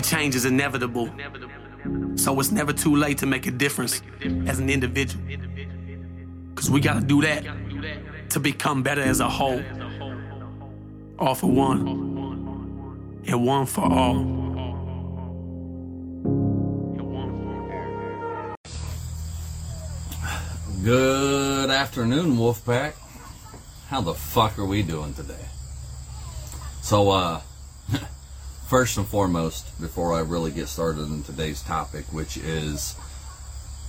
change is inevitable. So it's never too late to make a difference as an individual. Cause we gotta do that to become better as a whole. All for one, and one for all. Good afternoon, Wolfpack. How the fuck are we doing today? So, uh, first and foremost, before I really get started in today's topic, which is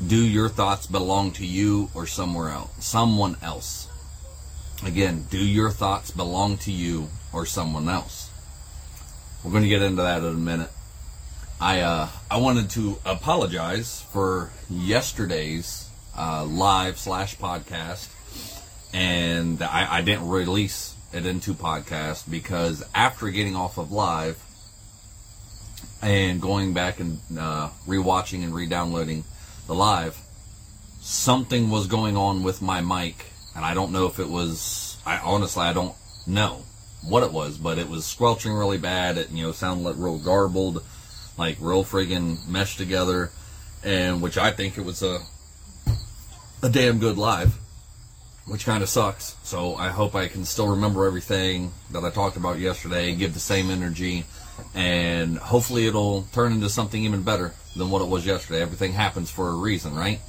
do your thoughts belong to you or somewhere else? Someone else. Again, do your thoughts belong to you or someone else? We're going to get into that in a minute. I uh, I wanted to apologize for yesterday's uh, live slash podcast, and I, I didn't release it into podcast because after getting off of live and going back and uh, rewatching and re-downloading the live, something was going on with my mic, and I don't know if it was. I honestly I don't know what it was, but it was squelching really bad. It you know sounded like real garbled, like real friggin' meshed together, and which I think it was a a damn good live, which kind of sucks. So I hope I can still remember everything that I talked about yesterday, and give the same energy, and hopefully it'll turn into something even better than what it was yesterday. Everything happens for a reason, right?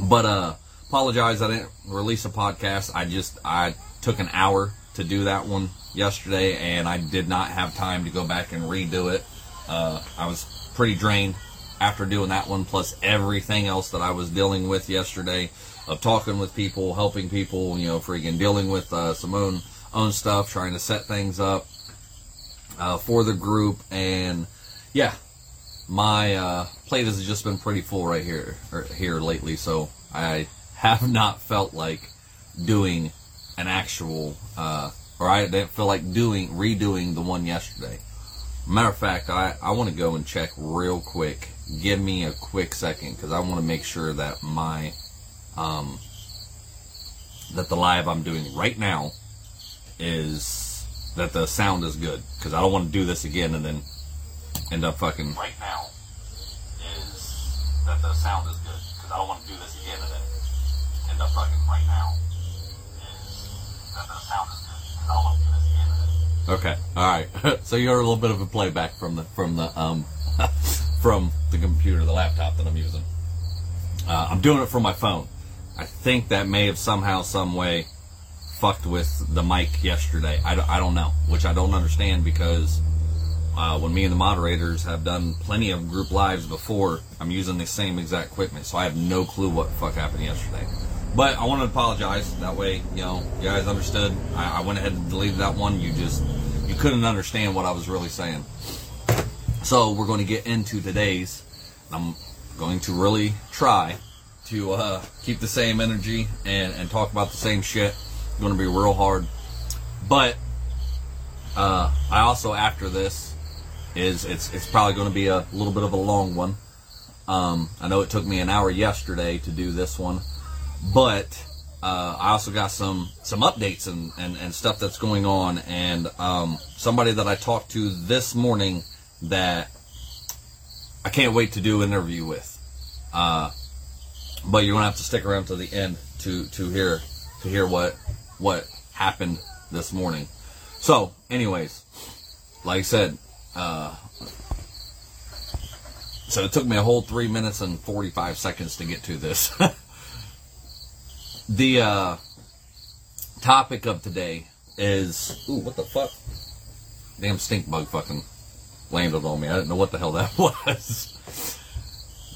But uh apologize I didn't release a podcast. I just I took an hour to do that one yesterday and I did not have time to go back and redo it. Uh, I was pretty drained after doing that one, plus everything else that I was dealing with yesterday of talking with people, helping people, you know, freaking dealing with uh, some own own stuff, trying to set things up uh, for the group, and yeah, my uh, plate has just been pretty full right here or here lately, so I have not felt like doing an actual, uh, or I didn't feel like doing redoing the one yesterday. Matter of fact, I, I want to go and check real quick. Give me a quick second because I want to make sure that my um, that the live I'm doing right now is that the sound is good because I don't want to do this again and then end up fucking. Right now is that the sound is good because I don't want to do this again and then end up fucking. Right now is that the sound is good because I don't want to do this again then. Okay, all right. so you're a little bit of a playback from the from the um from the computer, the laptop that I'm using. Uh, I'm doing it from my phone. I think that may have somehow, some way, fucked with the mic yesterday. I, I don't know, which I don't understand because uh, when me and the moderators have done plenty of group lives before, I'm using the same exact equipment, so I have no clue what the fuck happened yesterday. But I want to apologize. That way, you know, you guys understood. I, I went ahead and deleted that one. You just you couldn't understand what I was really saying. So we're going to get into today's. I'm going to really try to uh, keep the same energy and, and talk about the same shit. Going to be real hard. But uh, I also after this is it's it's probably going to be a little bit of a long one. Um, I know it took me an hour yesterday to do this one, but uh, I also got some some updates and, and, and stuff that's going on, and um, somebody that I talked to this morning that I can't wait to do an interview with. Uh, but you're gonna have to stick around to the end to to hear to hear what what happened this morning. So, anyways, like I said, uh, so it took me a whole three minutes and forty five seconds to get to this. the uh, topic of today is ooh, what the fuck? Damn stink bug fucking landed on me. I didn't know what the hell that was.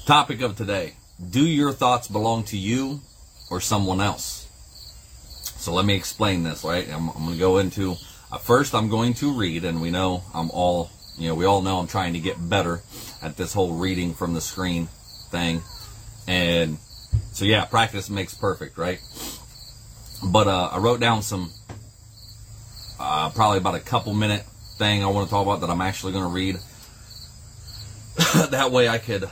topic of today do your thoughts belong to you or someone else? So let me explain this, right? I'm, I'm going to go into, uh, first I'm going to read, and we know I'm all, you know, we all know I'm trying to get better at this whole reading from the screen thing. And so yeah, practice makes perfect, right? But uh, I wrote down some, uh, probably about a couple minute thing I want to talk about that I'm actually going to read. that way I could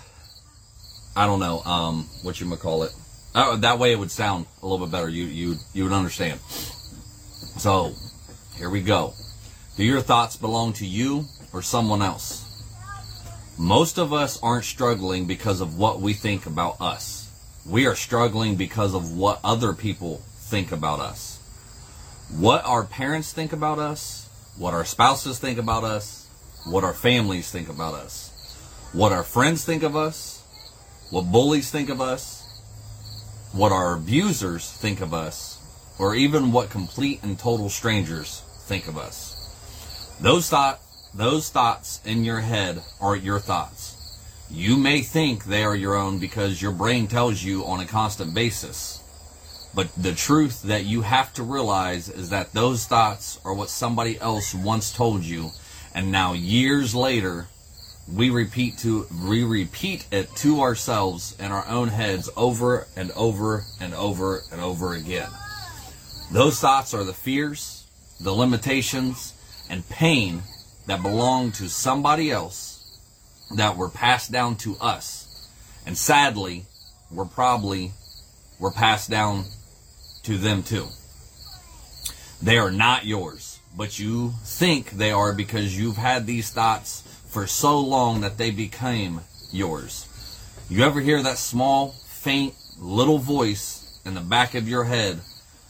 I don't know, um, what you might call it. Uh, that way it would sound a little bit better. You you you would understand. So here we go. Do your thoughts belong to you or someone else? Most of us aren't struggling because of what we think about us. We are struggling because of what other people think about us. What our parents think about us, what our spouses think about us, what our families think about us, what our friends think of us, what bullies think of us, what our abusers think of us, or even what complete and total strangers think of us. Those thought, those thoughts in your head are your thoughts. You may think they are your own because your brain tells you on a constant basis. But the truth that you have to realize is that those thoughts are what somebody else once told you, and now years later, we repeat to we repeat it to ourselves in our own heads over and over and over and over again. Those thoughts are the fears, the limitations, and pain that belong to somebody else that were passed down to us. And sadly, were probably were passed down to them too. They are not yours, but you think they are because you've had these thoughts for so long that they became yours. You ever hear that small, faint, little voice in the back of your head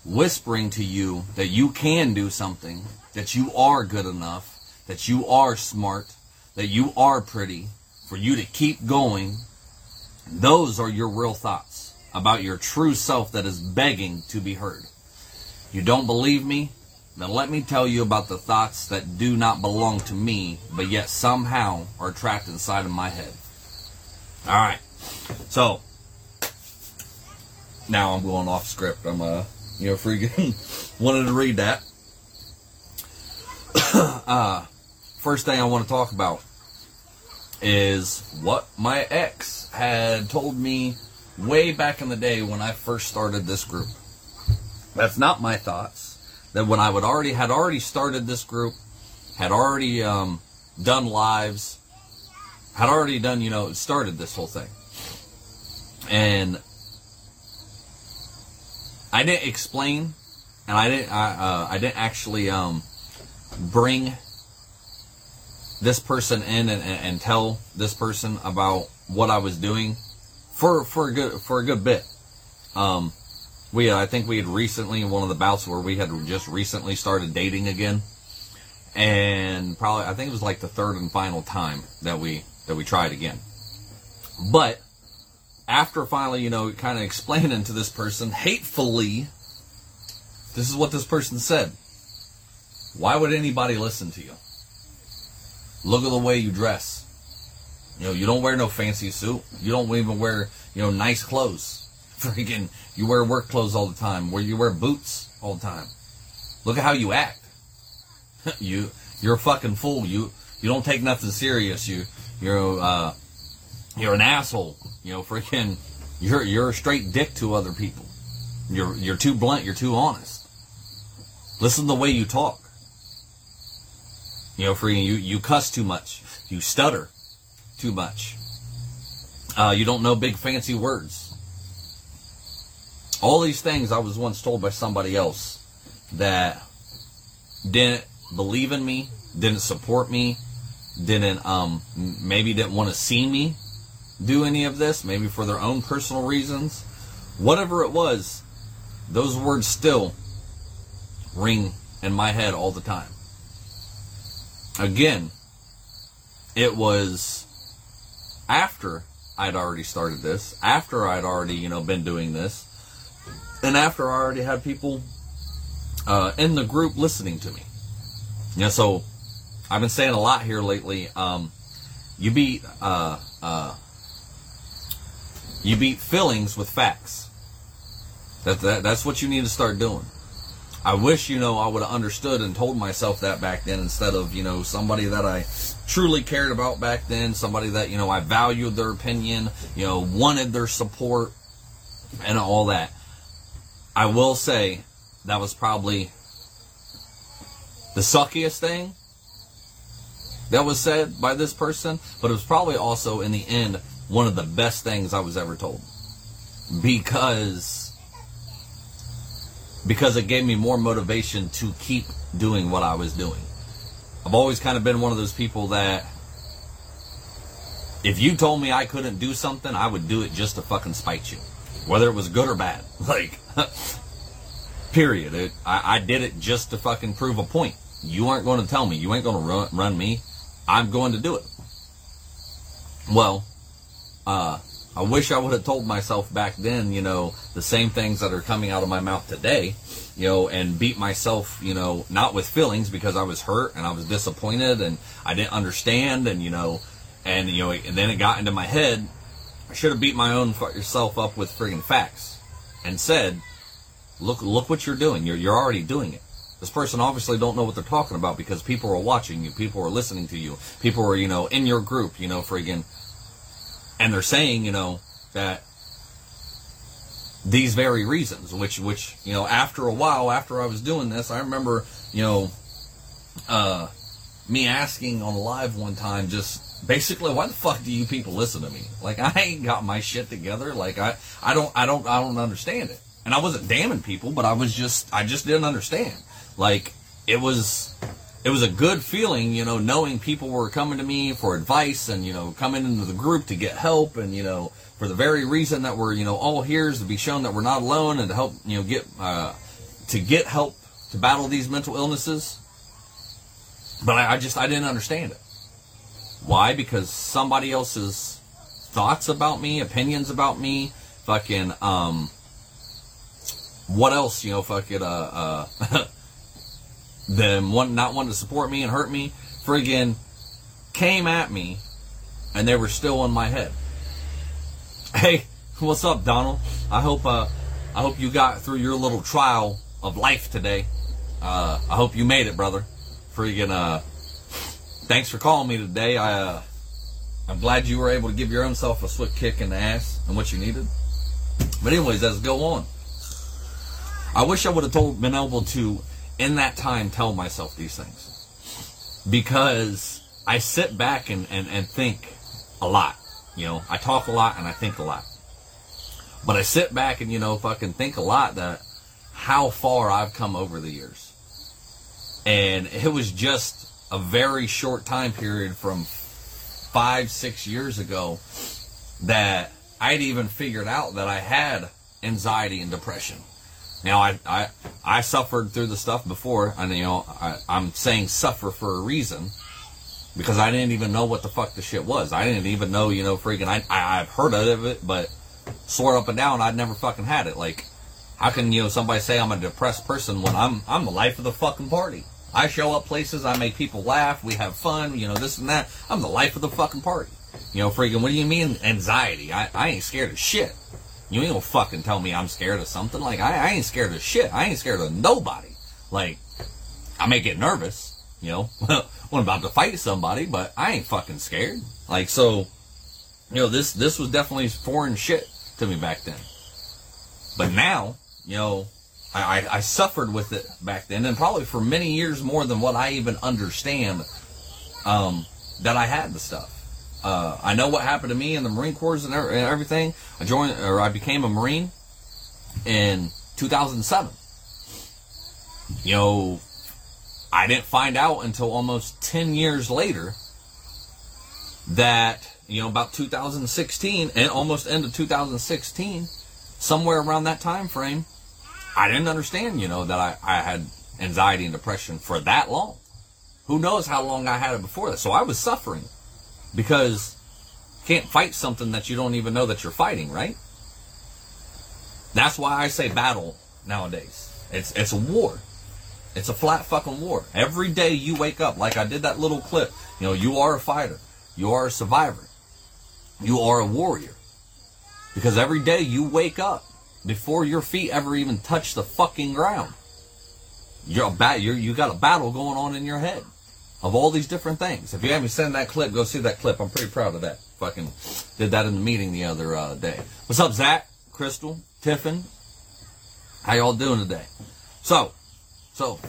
whispering to you that you can do something, that you are good enough, that you are smart, that you are pretty, for you to keep going? Those are your real thoughts about your true self that is begging to be heard. You don't believe me? Now let me tell you about the thoughts that do not belong to me, but yet somehow are trapped inside of my head. Alright. So now I'm going off script. I'm uh you know freaking wanted to read that. uh first thing I want to talk about is what my ex had told me way back in the day when I first started this group. That's not my thoughts that when I would already had already started this group, had already um, done lives, had already done you know started this whole thing, and I didn't explain, and I didn't I, uh, I didn't actually um, bring this person in and, and, tell this person about what I was doing for for a good for a good bit. Um, we uh, I think we had recently one of the bouts where we had just recently started dating again, and probably I think it was like the third and final time that we that we tried again. But after finally, you know, kind of explaining to this person hatefully, this is what this person said. Why would anybody listen to you? Look at the way you dress. You know, you don't wear no fancy suit. You don't even wear, you know, nice clothes. Freaking, you wear work clothes all the time. Where you wear boots all the time. Look at how you act. you, you're a fucking fool. You, you don't take nothing serious. You, you're, uh, you're an asshole. You know, freaking, you're, you're a straight dick to other people. You're, you're too blunt. You're too honest. Listen to the way you talk. You know, freaking, you, you cuss too much. You stutter too much. Uh, you don't know big fancy words. All these things I was once told by somebody else that didn't believe in me, didn't support me, didn't um maybe didn't want to see me do any of this, maybe for their own personal reasons. Whatever it was, those words still ring in my head all the time. Again, it was after I'd already started this, after I'd already, you know, been doing this, and after I already had people uh, in the group listening to me. Yeah, so I've been saying a lot here lately. Um, you beat uh, uh, you beat feelings with facts. That, that that's what you need to start doing. I wish you know I would have understood and told myself that back then instead of you know somebody that I truly cared about back then, somebody that you know I valued their opinion, you know wanted their support, and all that. I will say that was probably the suckiest thing that was said by this person, but it was probably also in the end one of the best things I was ever told. Because because it gave me more motivation to keep doing what I was doing. I've always kind of been one of those people that If you told me I couldn't do something, I would do it just to fucking spite you, whether it was good or bad. Like, period. It, I, I did it just to fucking prove a point. You aren't going to tell me. You ain't going to run, run me. I'm going to do it. Well, uh, I wish I would have told myself back then, you know, the same things that are coming out of my mouth today, you know, and beat myself, you know, not with feelings because I was hurt and I was disappointed and I didn't understand and, you know, and, you know, and then it got into my head. I should have beat my own yourself up with friggin' facts and said, look, look what you're doing. You're, you're already doing it. This person obviously don't know what they're talking about because people are watching you, people are listening to you, people are, you know, in your group, you know, friggin', and they're saying, you know, that these very reasons, which, which, you know, after a while, after I was doing this, I remember, you know, uh, me asking on live one time, just basically, why the fuck do you people listen to me? Like, I ain't got my shit together. Like, I, I don't, I don't, I don't understand it. And I wasn't damning people, but I was just, I just didn't understand. Like, it was, it was a good feeling, you know, knowing people were coming to me for advice and, you know, coming into the group to get help and, you know, for the very reason that we're, you know, all here is to be shown that we're not alone and to help, you know, get, uh, to get help to battle these mental illnesses. But I, I just, I didn't understand it. Why? Because somebody else's thoughts about me, opinions about me, fucking, um, what else, you know, fucking, uh, uh, them one not wanting to support me and hurt me, friggin' came at me, and they were still in my head. Hey, what's up, Donald? I hope uh, I hope you got through your little trial of life today. Uh, I hope you made it, brother. Friggin' uh, thanks for calling me today. I uh, I'm glad you were able to give your own self a swift kick in the ass and what you needed. But anyways, let's go on. I wish I would have told been able to in that time tell myself these things because I sit back and, and, and think a lot. You know, I talk a lot and I think a lot. But I sit back and, you know, fucking think a lot that how far I've come over the years. And it was just a very short time period from five, six years ago that I'd even figured out that I had anxiety and depression. Now I, I I suffered through the stuff before, and you know I, I'm saying suffer for a reason because I didn't even know what the fuck the shit was. I didn't even know, you know, freaking I, I I've heard of it, but swore up and down I'd never fucking had it. Like, how can you know somebody say I'm a depressed person when I'm I'm the life of the fucking party? I show up places, I make people laugh, we have fun, you know, this and that. I'm the life of the fucking party. You know, freaking, what do you mean anxiety? I, I ain't scared of shit. You ain't gonna fucking tell me I'm scared of something. Like, I, I ain't scared of shit. I ain't scared of nobody. Like, I may get nervous, you know, when I'm about to fight somebody, but I ain't fucking scared. Like, so, you know, this, this was definitely foreign shit to me back then. But now, you know, I, I, suffered with it back then, and probably for many years more than what I even understand, um, that I had the stuff. Uh, I know what happened to me in the Marine Corps and everything. I joined, or I became a Marine in 2007. You know, I didn't find out until almost 10 years later that, you know, about 2016 and almost end of 2016, somewhere around that time frame, I didn't understand, you know, that I, I had anxiety and depression for that long. Who knows how long I had it before that? So I was suffering because you can't fight something that you don't even know that you're fighting, right? That's why I say battle nowadays. It's it's a war. It's a flat fucking war. Every day you wake up, like I did that little clip, you know, you are a fighter. You are a survivor. You are a warrior. Because every day you wake up before your feet ever even touch the fucking ground. You're a bat you're you got a battle going on in your head of all these different things. If you haven't seen that clip, go see that clip. I'm pretty proud of that. Fucking did that in the meeting the other uh, day. What's up, Zach, Crystal, Tiffin? How y'all doing today? So, so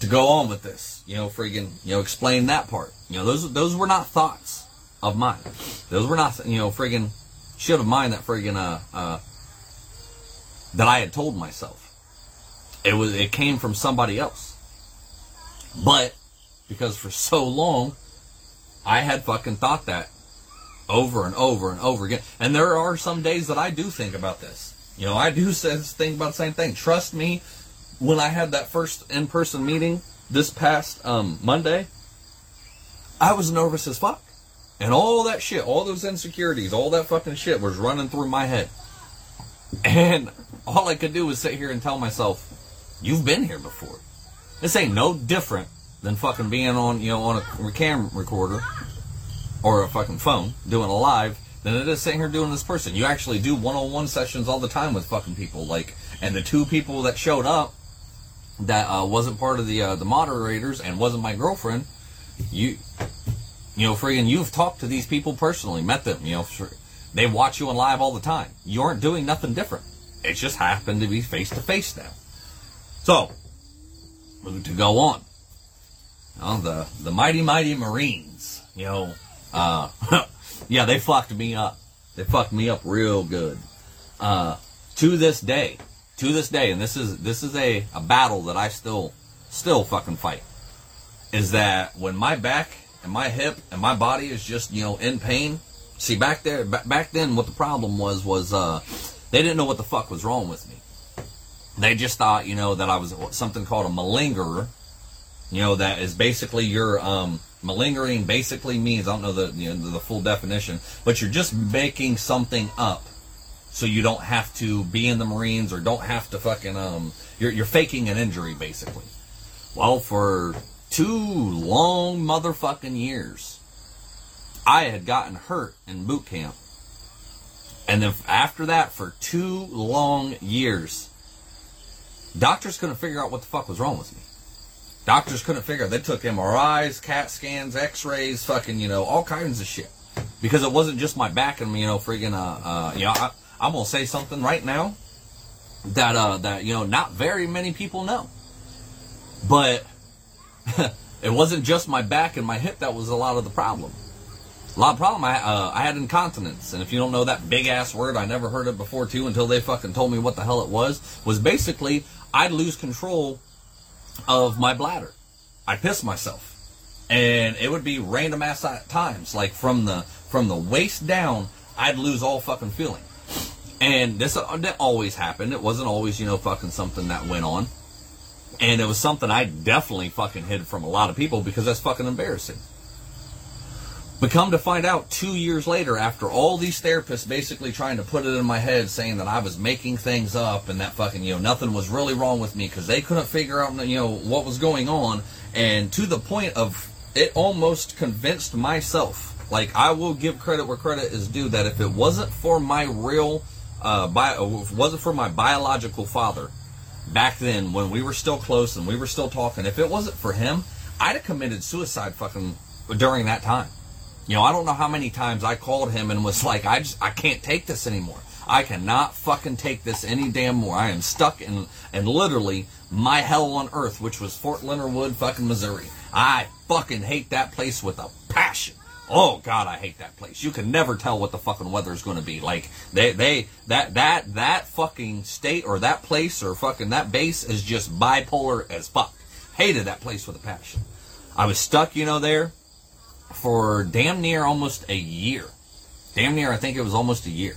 to go on with this, you know, freaking, you know, explain that part. You know, those those were not thoughts of mine. Those were not, you know, friggin' shit of mine that friggin' uh, uh that I had told myself. It was it came from somebody else. But because for so long I had fucking thought that over and over and over again. And there are some days that I do think about this. You know, I do think about the same thing. Trust me, when I had that first in person meeting this past um, Monday, I was nervous as fuck. And all that shit, all those insecurities, all that fucking shit was running through my head. And all I could do was sit here and tell myself, you've been here before. This ain't no different than fucking being on, you know, on a cam recorder or a fucking phone doing a live than it is sitting here doing this person. You actually do one-on-one sessions all the time with fucking people. Like, and the two people that showed up that uh, wasn't part of the uh, the moderators and wasn't my girlfriend, you you know, friggin', you've talked to these people personally, met them, you know, they watch you on live all the time. You aren't doing nothing different. It just happened to be face to face now. So, to go on. The the mighty mighty Marines, you know, uh, yeah, they fucked me up. They fucked me up real good. Uh, to this day, to this day, and this is this is a, a battle that I still still fucking fight. Is that when my back and my hip and my body is just you know in pain. See back there, back then, what the problem was was uh, they didn't know what the fuck was wrong with me. They just thought you know that I was something called a malingerer. You know that is basically your um, malingering. Basically means I don't know the you know, the full definition, but you're just making something up so you don't have to be in the Marines or don't have to fucking um you're you're faking an injury basically. Well, for two long motherfucking years, I had gotten hurt in boot camp. And then after that, for two long years, doctors couldn't figure out what the fuck was wrong with me. Doctors couldn't figure out They took MRIs, CAT scans, X-rays, fucking, you know, all kinds of shit. Because it wasn't just my back and, you know, friggin', uh, uh, you know, I, I'm gonna say something right now that uh that you know not very many people know. But it wasn't just my back and my hip that was a lot of the problem. A lot of problem. I uh, I had incontinence, and if you don't know that big ass word, I never heard it before too until they fucking told me what the hell it was. Was basically I'd lose control of my bladder. I'd piss myself, and it would be random ass times, like from the from the waist down, I'd lose all fucking feeling. And this uh, that always happened. It wasn't always, you know, fucking something that went on. And it was something I definitely fucking hid from a lot of people because that's fucking embarrassing. But come to find out, two years later, after all these therapists basically trying to put it in my head, saying that I was making things up and that fucking, you know, nothing was really wrong with me because they couldn't figure out, you know, what was going on. And to the point of it almost convinced myself, like, I will give credit where credit is due, that if it wasn't for my real uh, bio, if it wasn't for my biological father back then when we were still close and we were still talking, if it wasn't for him, I'd have committed suicide fucking during that time. You know, I don't know how many times I called him and was like, I just, I can't take this anymore. I cannot fucking take this any damn more. I am stuck in, in literally my hell on earth, which was Fort Leonard Wood, fucking Missouri. I fucking hate that place with a passion. Oh God, I hate that place. You can never tell what the fucking weather is going to be. Like they, they, that, that, that fucking state or that place or fucking that base is just bipolar as fuck. Hated that place with a passion. I was stuck, you know, there for damn near almost a year. Damn near, I think it was almost a year.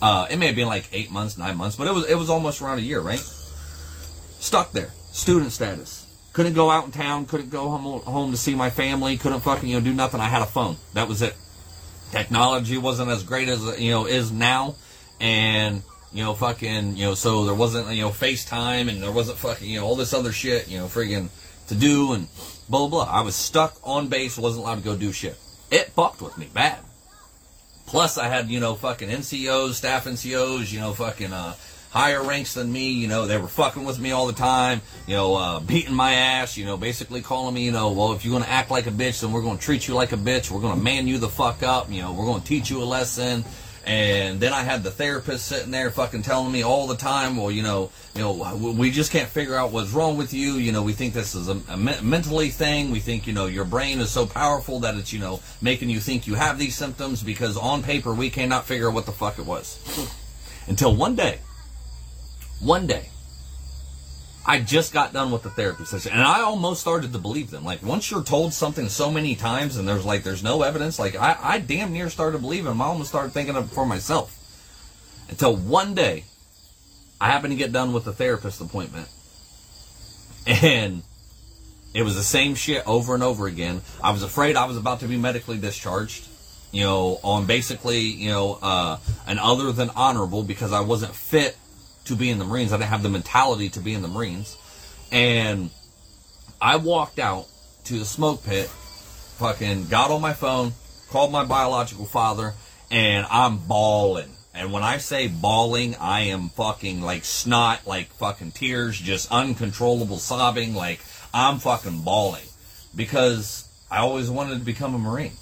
Uh, it may have been like eight months, nine months, but it was it was almost around a year, right? Stuck there, student status. Couldn't go out in town. Couldn't go home, home to see my family. Couldn't fucking you know do nothing. I had a phone. That was it. Technology wasn't as great as you know is now, and you know fucking you know so there wasn't you know FaceTime and there wasn't fucking you know all this other shit you know friggin' to do and blah blah blah. I was stuck on base. Wasn't allowed to go do shit. It fucked with me bad. Plus I had you know fucking NCOs, staff NCOs, you know fucking uh higher ranks than me. You know, they were fucking with me all the time. You know, uh, beating my ass. You know, basically calling me. You know, well, if you're gonna act like a bitch, then we're gonna treat you like a bitch. We're gonna man you the fuck up. You know, we're gonna teach you a lesson. And then I had the therapist sitting there fucking telling me all the time, well, you know, you know, we just can't figure out what's wrong with you. You know, we think this is a, a mentally thing. We think, you know, your brain is so powerful that it's, you know, making you think you have these symptoms because on paper we cannot figure out what the fuck it was. Hmm. Until one day, one day, I just got done with the therapy session, and I almost started to believe them. Like once you're told something so many times, and there's like there's no evidence, like I, I damn near started believing them. I almost started thinking of it for myself. Until one day, I happened to get done with the therapist appointment, and it was the same shit over and over again. I was afraid I was about to be medically discharged, you know, on basically, you know, uh, an other than honorable because I wasn't fit to be in the Marines. I didn't have the mentality to be in the Marines. And I walked out to the smoke pit, fucking got on my phone, called my biological father, and I'm bawling. And when I say bawling, I am fucking like snot, like fucking tears, just uncontrollable sobbing, like I'm fucking bawling. Because I always wanted to become a Marine.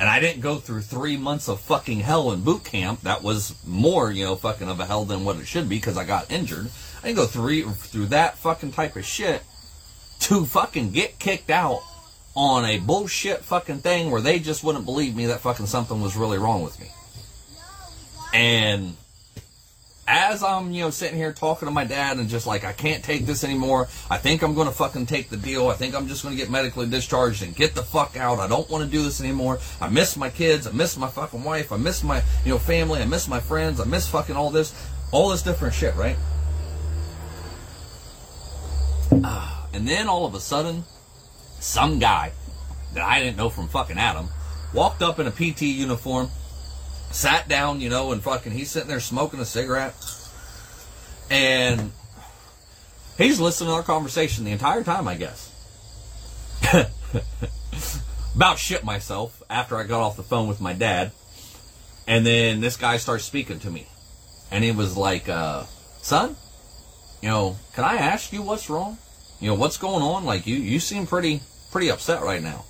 And I didn't go through three months of fucking hell in boot camp. That was more, you know, fucking of a hell than what it should be because I got injured. I didn't go through through that fucking type of shit to fucking get kicked out on a bullshit fucking thing where they just wouldn't believe me that fucking something was really wrong with me. And as I'm, you know, sitting here talking to my dad and just like, I can't take this anymore. I think I'm going to fucking take the deal. I think I'm just going to get medically discharged and get the fuck out. I don't want to do this anymore. I miss my kids. I miss my fucking wife. I miss my, you know, family. I miss my friends. I miss fucking all this, all this different shit, right? Uh, and then all of a sudden, some guy that I didn't know from fucking Adam walked up in a PT uniform sat down, you know, and fucking he's sitting there smoking a cigarette. And he's listening to our conversation the entire time, I guess. About shit myself after I got off the phone with my dad. And then this guy starts speaking to me. And he was like, uh, son, you know, can I ask you what's wrong? You know, what's going on? Like, you, you seem pretty, pretty upset right now.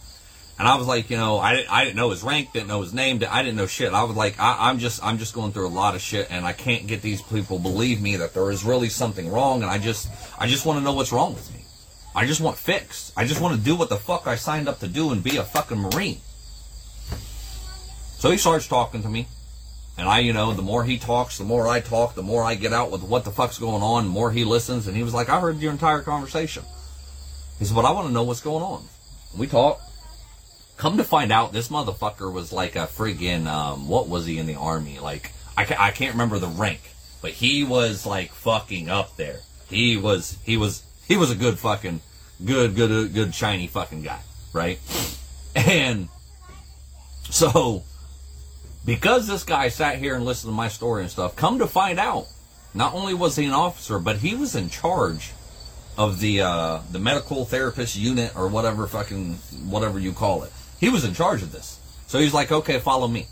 And I was like, you know, I, didn't, I didn't know his rank, didn't know his name, I didn't know shit. I was like, I, I'm just I'm just going through a lot of shit, and I can't get these people believe me that there is really something wrong, and I just I just want to know what's wrong with me. I just want fixed. I just want to do what the fuck I signed up to do and be a fucking marine. So he starts talking to me, and I, you know, the more he talks, the more I talk, the more I get out with what the fuck's going on, the more he listens, and he was like, I heard your entire conversation. He said, but I want to know what's going on. We talked. Come to find out, this motherfucker was like a friggin' um, what was he in the army? Like I, ca- I can't remember the rank, but he was like fucking up there. He was he was he was a good fucking good good good shiny fucking guy, right? And so because this guy sat here and listened to my story and stuff, come to find out, not only was he an officer, but he was in charge of the uh, the medical therapist unit or whatever fucking whatever you call it. He was in charge of this. So he's like, okay, follow me.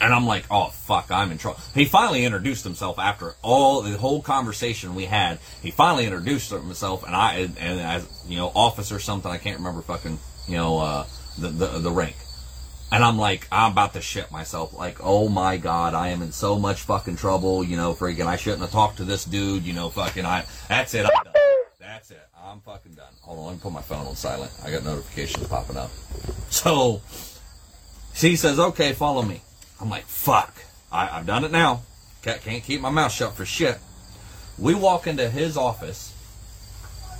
And I'm like, oh fuck, I'm in trouble. He finally introduced himself after all the whole conversation we had. He finally introduced himself, and I and as you know, officer something I can't remember fucking you know uh, the, the the rank. And I'm like, I'm about to shit myself. Like, oh my god, I am in so much fucking trouble. You know, freaking, I shouldn't have talked to this dude. You know, fucking, I. That's it. I'm done. That's it. I'm fucking done. Hold on, let me put my phone on silent. I got notifications popping up. So she says, okay, follow me. I'm like, fuck. I, have done it now. Can't, can't keep my mouth shut for shit. We walk into his office,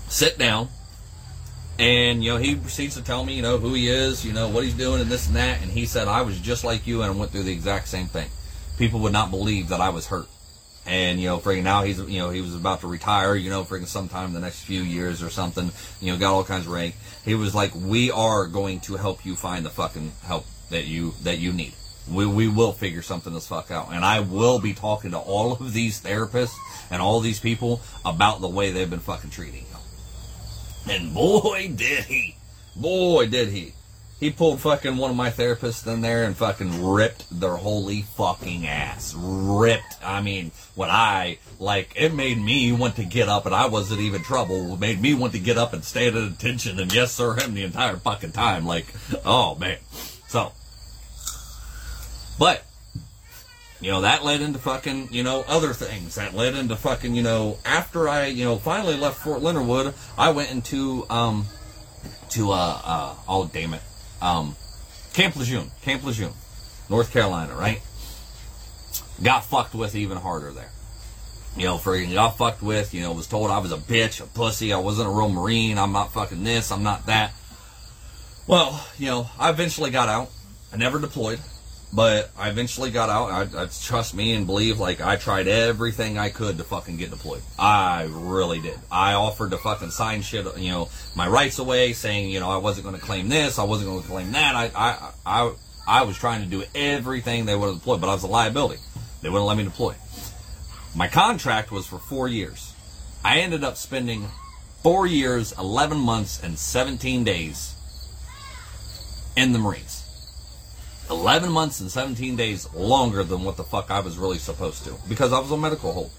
sit down, and you know he proceeds to tell me, you know, who he is, you know, what he's doing, and this and that. And he said, I was just like you, and I went through the exact same thing. People would not believe that I was hurt and you know, freaking now he's you know he was about to retire, you know, freaking sometime in the next few years or something, you know, got all kinds of rank. He was like, "We are going to help you find the fucking help that you that you need. We we will figure something this fuck out, and I will be talking to all of these therapists and all these people about the way they've been fucking treating you." And boy, did he, boy, did he. He pulled fucking one of my therapists in there and fucking ripped their holy fucking ass. Ripped. I mean, when I, like, it made me want to get up and I wasn't even trouble. It made me want to get up and stand at attention and yes sir him the entire fucking time. Like, oh man. So, but, you know, that led into fucking, you know, other things. That led into fucking, you know, after I, you know, finally left Fort Leonard Wood, I went into, um, to, uh, uh, oh damn it um, Camp Lejeune, Camp Lejeune, North Carolina, right? Got fucked with even harder there. you know, freaking got fucked with, you know, was told I was a bitch, a pussy, I wasn't a real Marine, I'm not fucking this, I'm not that. Well, you know, I eventually got out. I never deployed, but I eventually got out. I, I trust me and believe, like, I tried everything I could to fucking get deployed. I really did. I offered to fucking sign shit, you know, my rights away, saying, you know, I wasn't going to claim this, I wasn't going to claim that. I, I, I, I was trying to do everything they would have deployed, but I was a liability. They wouldn't let me deploy. My contract was for four years. I ended up spending four years, 11 months, and 17 days in the Marines. 11 months and 17 days longer than what the fuck I was really supposed to because I was on medical hold.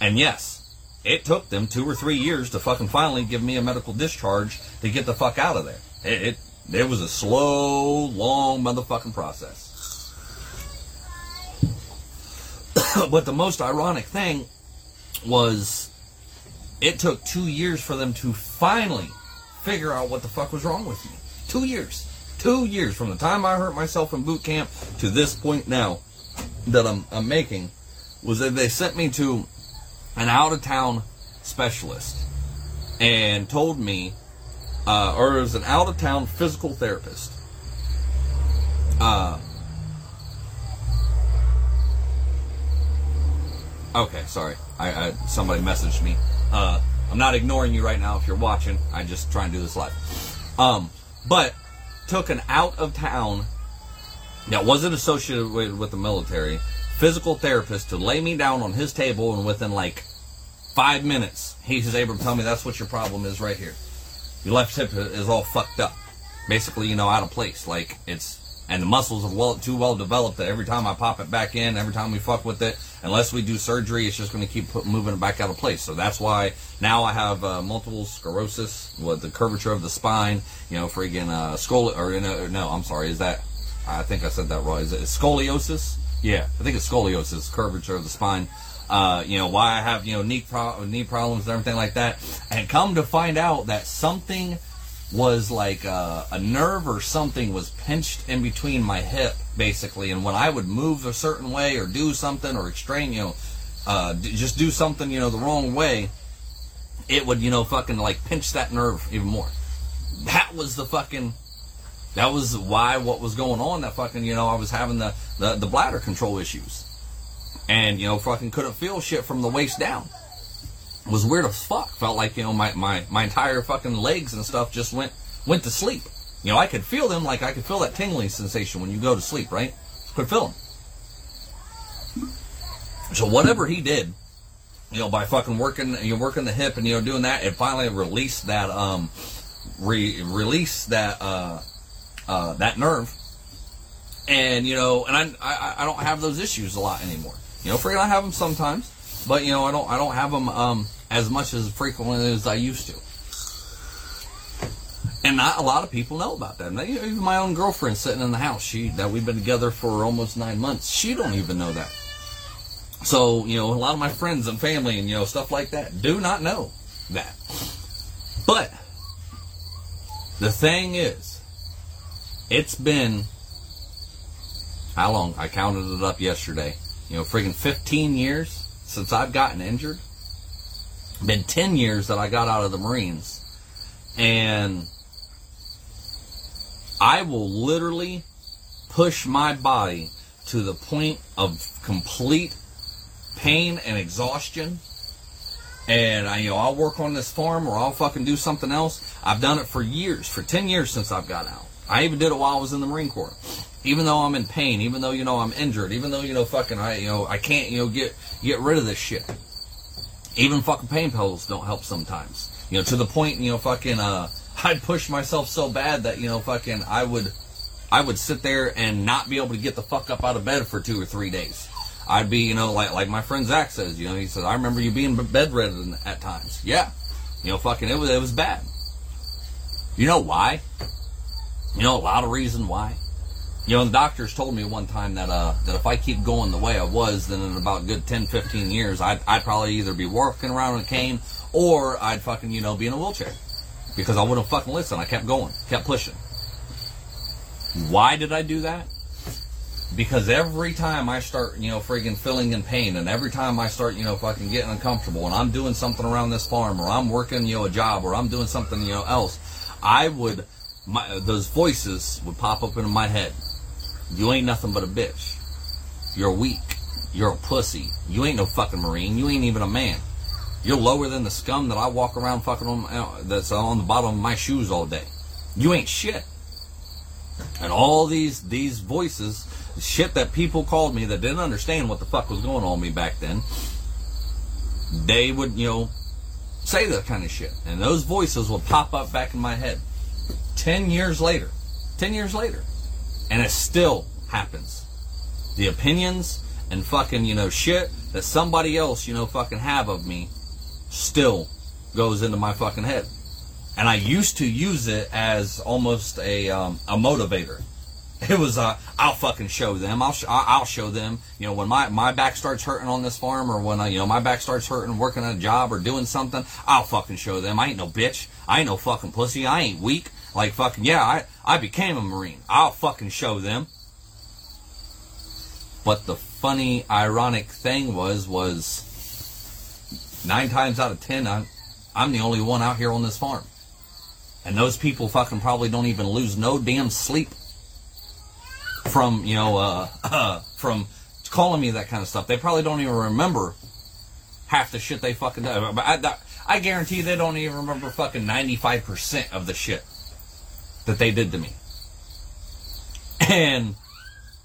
And yes, it took them two or three years to fucking finally give me a medical discharge to get the fuck out of there. It, it, it was a slow, long motherfucking process. but the most ironic thing was it took two years for them to finally figure out what the fuck was wrong with me. Two years. Two years from the time I hurt myself in boot camp to this point now that I'm, I'm making was that they sent me to an out of town specialist and told me, uh, or it was an out of town physical therapist. Uh, Okay, sorry. I, I somebody messaged me. Uh, I'm not ignoring you right now if you're watching. I just try and do this live. Um, but took an out of town that wasn't associated with, with the military physical therapist to lay me down on his table, and within like five minutes, he was able to tell me that's what your problem is right here. Your left hip is all fucked up, basically, you know, out of place. Like it's and the muscles are well too well developed that every time I pop it back in, every time we fuck with it, unless we do surgery, it's just going to keep put, moving it back out of place. So that's why now I have uh, multiple sclerosis, with the curvature of the spine, you know, friggin' uh, scoli or know, no, I'm sorry, is that? I think I said that wrong. Is it scoliosis? Yeah, I think it's scoliosis, curvature of the spine. Uh, you know why I have you know knee pro- knee problems and everything like that, and come to find out that something was like uh, a nerve or something was pinched in between my hip, basically. And when I would move a certain way or do something or extrain, you know, uh, just do something, you know, the wrong way, it would, you know, fucking like pinch that nerve even more. That was the fucking. That was why what was going on. That fucking, you know, I was having the, the, the bladder control issues. And, you know, fucking couldn't feel shit from the waist down was weird as fuck. Felt like, you know, my, my, my entire fucking legs and stuff just went went to sleep. You know, I could feel them like I could feel that tingling sensation when you go to sleep, right? Could feel them. So whatever he did, you know, by fucking working, you know, working the hip and you know doing that, it finally released that um, re- that uh, uh, that nerve, and you know, and I, I I don't have those issues a lot anymore. You know, forget I have them sometimes, but you know, I don't I don't have them um, as much as frequently as I used to. And not a lot of people know about that. even my own girlfriend sitting in the house, she that we've been together for almost nine months, she don't even know that. So, you know, a lot of my friends and family and, you know, stuff like that do not know that. But the thing is, it's been how long? I counted it up yesterday. You know, friggin' 15 years since I've gotten injured. Been 10 years that I got out of the Marines. And I will literally push my body to the point of complete pain and exhaustion. And I, you know, I'll work on this farm or I'll fucking do something else. I've done it for years, for 10 years since I've got out. I even did it while I was in the Marine Corps. Even though I'm in pain, even though, you know, I'm injured, even though, you know, fucking, I, you know, I can't, you know, get, get rid of this shit. Even fucking pain pills don't help sometimes. You know, to the point, you know, fucking, uh, I'd push myself so bad that, you know, fucking, I would, I would sit there and not be able to get the fuck up out of bed for two or three days. I'd be, you know, like like my friend Zach says, you know, he says, I remember you being bedridden at times. Yeah, you know, fucking, it was it was bad. You know why? You know, a lot of reason why. You know, the doctors told me one time that uh that if I keep going the way I was, then in about good 10, 15 years, I'd I'd probably either be walking around in a cane or I'd fucking you know be in a wheelchair because I wouldn't fucking listen. I kept going, kept pushing. Why did I do that? because every time I start, you know, friggin' feeling in pain, and every time I start, you know, fucking getting uncomfortable, and I'm doing something around this farm, or I'm working, you know, a job, or I'm doing something, you know, else, I would, my, those voices would pop up into my head. You ain't nothing but a bitch. You're weak. You're a pussy. You ain't no fucking marine. You ain't even a man. You're lower than the scum that I walk around fucking on, uh, that's on the bottom of my shoes all day. You ain't shit. And all these these voices, shit that people called me that didn't understand what the fuck was going on me back then, they would, you know, say that kind of shit. And those voices would pop up back in my head. Ten years later. Ten years later. And it still happens. The opinions and fucking, you know, shit that somebody else, you know, fucking have of me still goes into my fucking head. And I used to use it as almost a, um, a motivator. It was, uh, I'll fucking show them. I'll, sh- I'll show them. You know, when my, my back starts hurting on this farm or when, I, you know, my back starts hurting working at a job or doing something, I'll fucking show them. I ain't no bitch. I ain't no fucking pussy. I ain't weak. Like fucking, yeah, I, I became a Marine. I'll fucking show them. But the funny, ironic thing was, was nine times out of ten, I'm, I'm the only one out here on this farm. And those people fucking probably don't even lose no damn sleep from, you know, uh, uh, from calling me that kind of stuff. They probably don't even remember half the shit they fucking do. But I, I guarantee they don't even remember fucking 95% of the shit that they did to me. And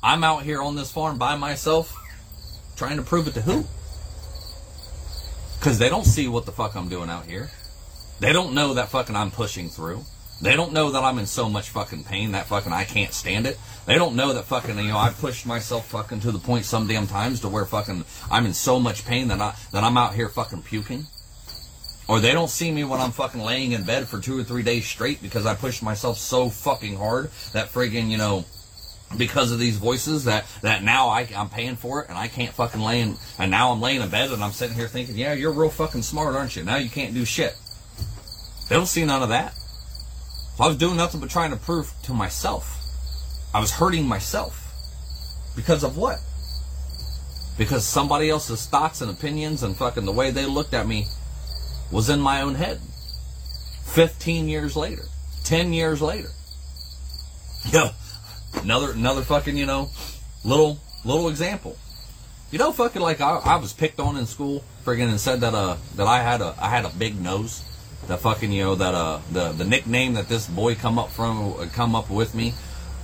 I'm out here on this farm by myself trying to prove it to who? Because they don't see what the fuck I'm doing out here. They don't know that fucking I'm pushing through. They don't know that I'm in so much fucking pain that fucking I can't stand it. They don't know that fucking you know I pushed myself fucking to the point some damn times to where fucking I'm in so much pain that I that I'm out here fucking puking. Or they don't see me when I'm fucking laying in bed for two or three days straight because I pushed myself so fucking hard that friggin' you know because of these voices that that now I, I'm paying for it and I can't fucking lay in and now I'm laying in bed and I'm sitting here thinking, yeah, you're real fucking smart, aren't you? Now you can't do shit. They don't see none of that. So I was doing nothing but trying to prove to myself. I was hurting myself. Because of what? Because somebody else's thoughts and opinions and fucking the way they looked at me was in my own head. 15 years later. 10 years later. Yeah. Another another fucking, you know, little little example. You know, fucking like I, I was picked on in school, friggin' and said that uh that I had a I had a big nose. That fucking you know that uh the the nickname that this boy come up from come up with me,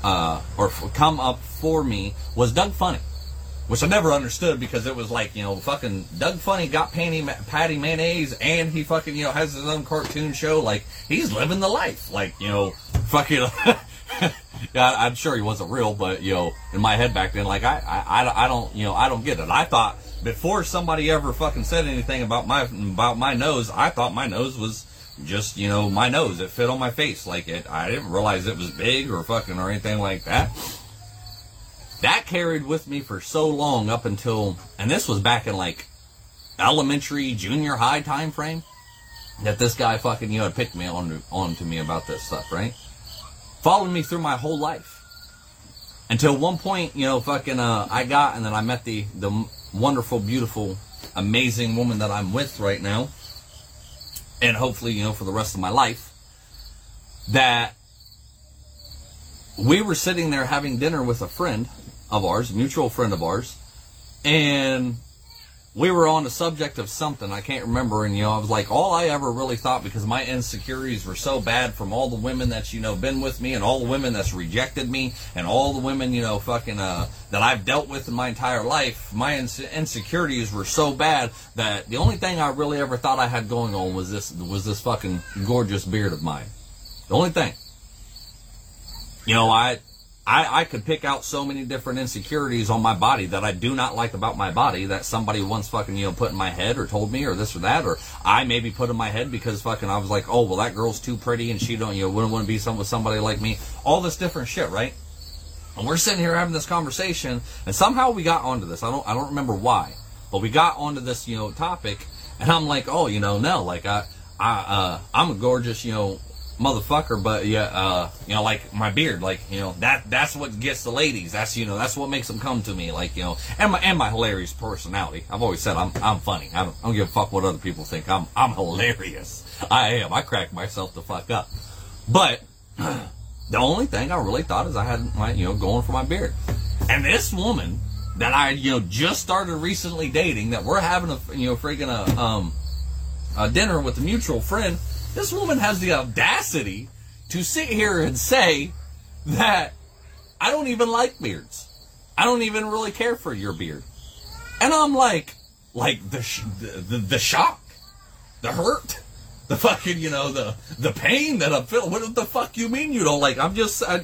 uh or come up for me was Doug Funnie, which I never understood because it was like you know fucking Doug Funnie got Patti Patti Mayonnaise and he fucking you know has his own cartoon show like he's living the life like you know fucking. yeah, I'm sure he wasn't real, but you know, in my head back then, like I, I, I don't, you know, I don't get it. I thought before somebody ever fucking said anything about my about my nose, I thought my nose was just you know my nose. It fit on my face like it. I didn't realize it was big or fucking or anything like that. That carried with me for so long up until, and this was back in like elementary, junior high time frame. That this guy fucking you know picked me on on to me about this stuff, right? followed me through my whole life. Until one point, you know, fucking, uh, I got, and then I met the, the wonderful, beautiful, amazing woman that I'm with right now. And hopefully, you know, for the rest of my life. That we were sitting there having dinner with a friend of ours, mutual friend of ours. And we were on the subject of something I can't remember, and you know, I was like, all I ever really thought because my insecurities were so bad from all the women that's you know been with me, and all the women that's rejected me, and all the women you know fucking uh, that I've dealt with in my entire life. My insecurities were so bad that the only thing I really ever thought I had going on was this was this fucking gorgeous beard of mine. The only thing. You know, I I, I could pick out so many different insecurities on my body that I do not like about my body that somebody once fucking, you know, put in my head or told me or this or that, or I maybe put in my head because fucking I was like, oh, well, that girl's too pretty and she don't, you know, wouldn't want to be some with somebody like me. All this different shit, right? And we're sitting here having this conversation and somehow we got onto this. I don't, I don't remember why, but we got onto this, you know, topic and I'm like, oh, you know, no, like I, I, uh, I'm a gorgeous, you know, motherfucker, but yeah, uh, you know, like my beard, like you know that that's what gets the ladies. That's you know that's what makes them come to me, like you know, and my and my hilarious personality. I've always said I'm I'm funny. I don't, I don't give a fuck what other people think. I'm I'm hilarious. I am. I crack myself the fuck up. But the only thing I really thought is I had my you know going for my beard, and this woman that I you know just started recently dating that we're having a you know freaking a um a dinner with a mutual friend this woman has the audacity to sit here and say that I don't even like beards. I don't even really care for your beard. And I'm like, like the sh- the, the, the shock, the hurt, the fucking you know the the pain that I'm feeling. What the fuck you mean you don't like? I'm just I,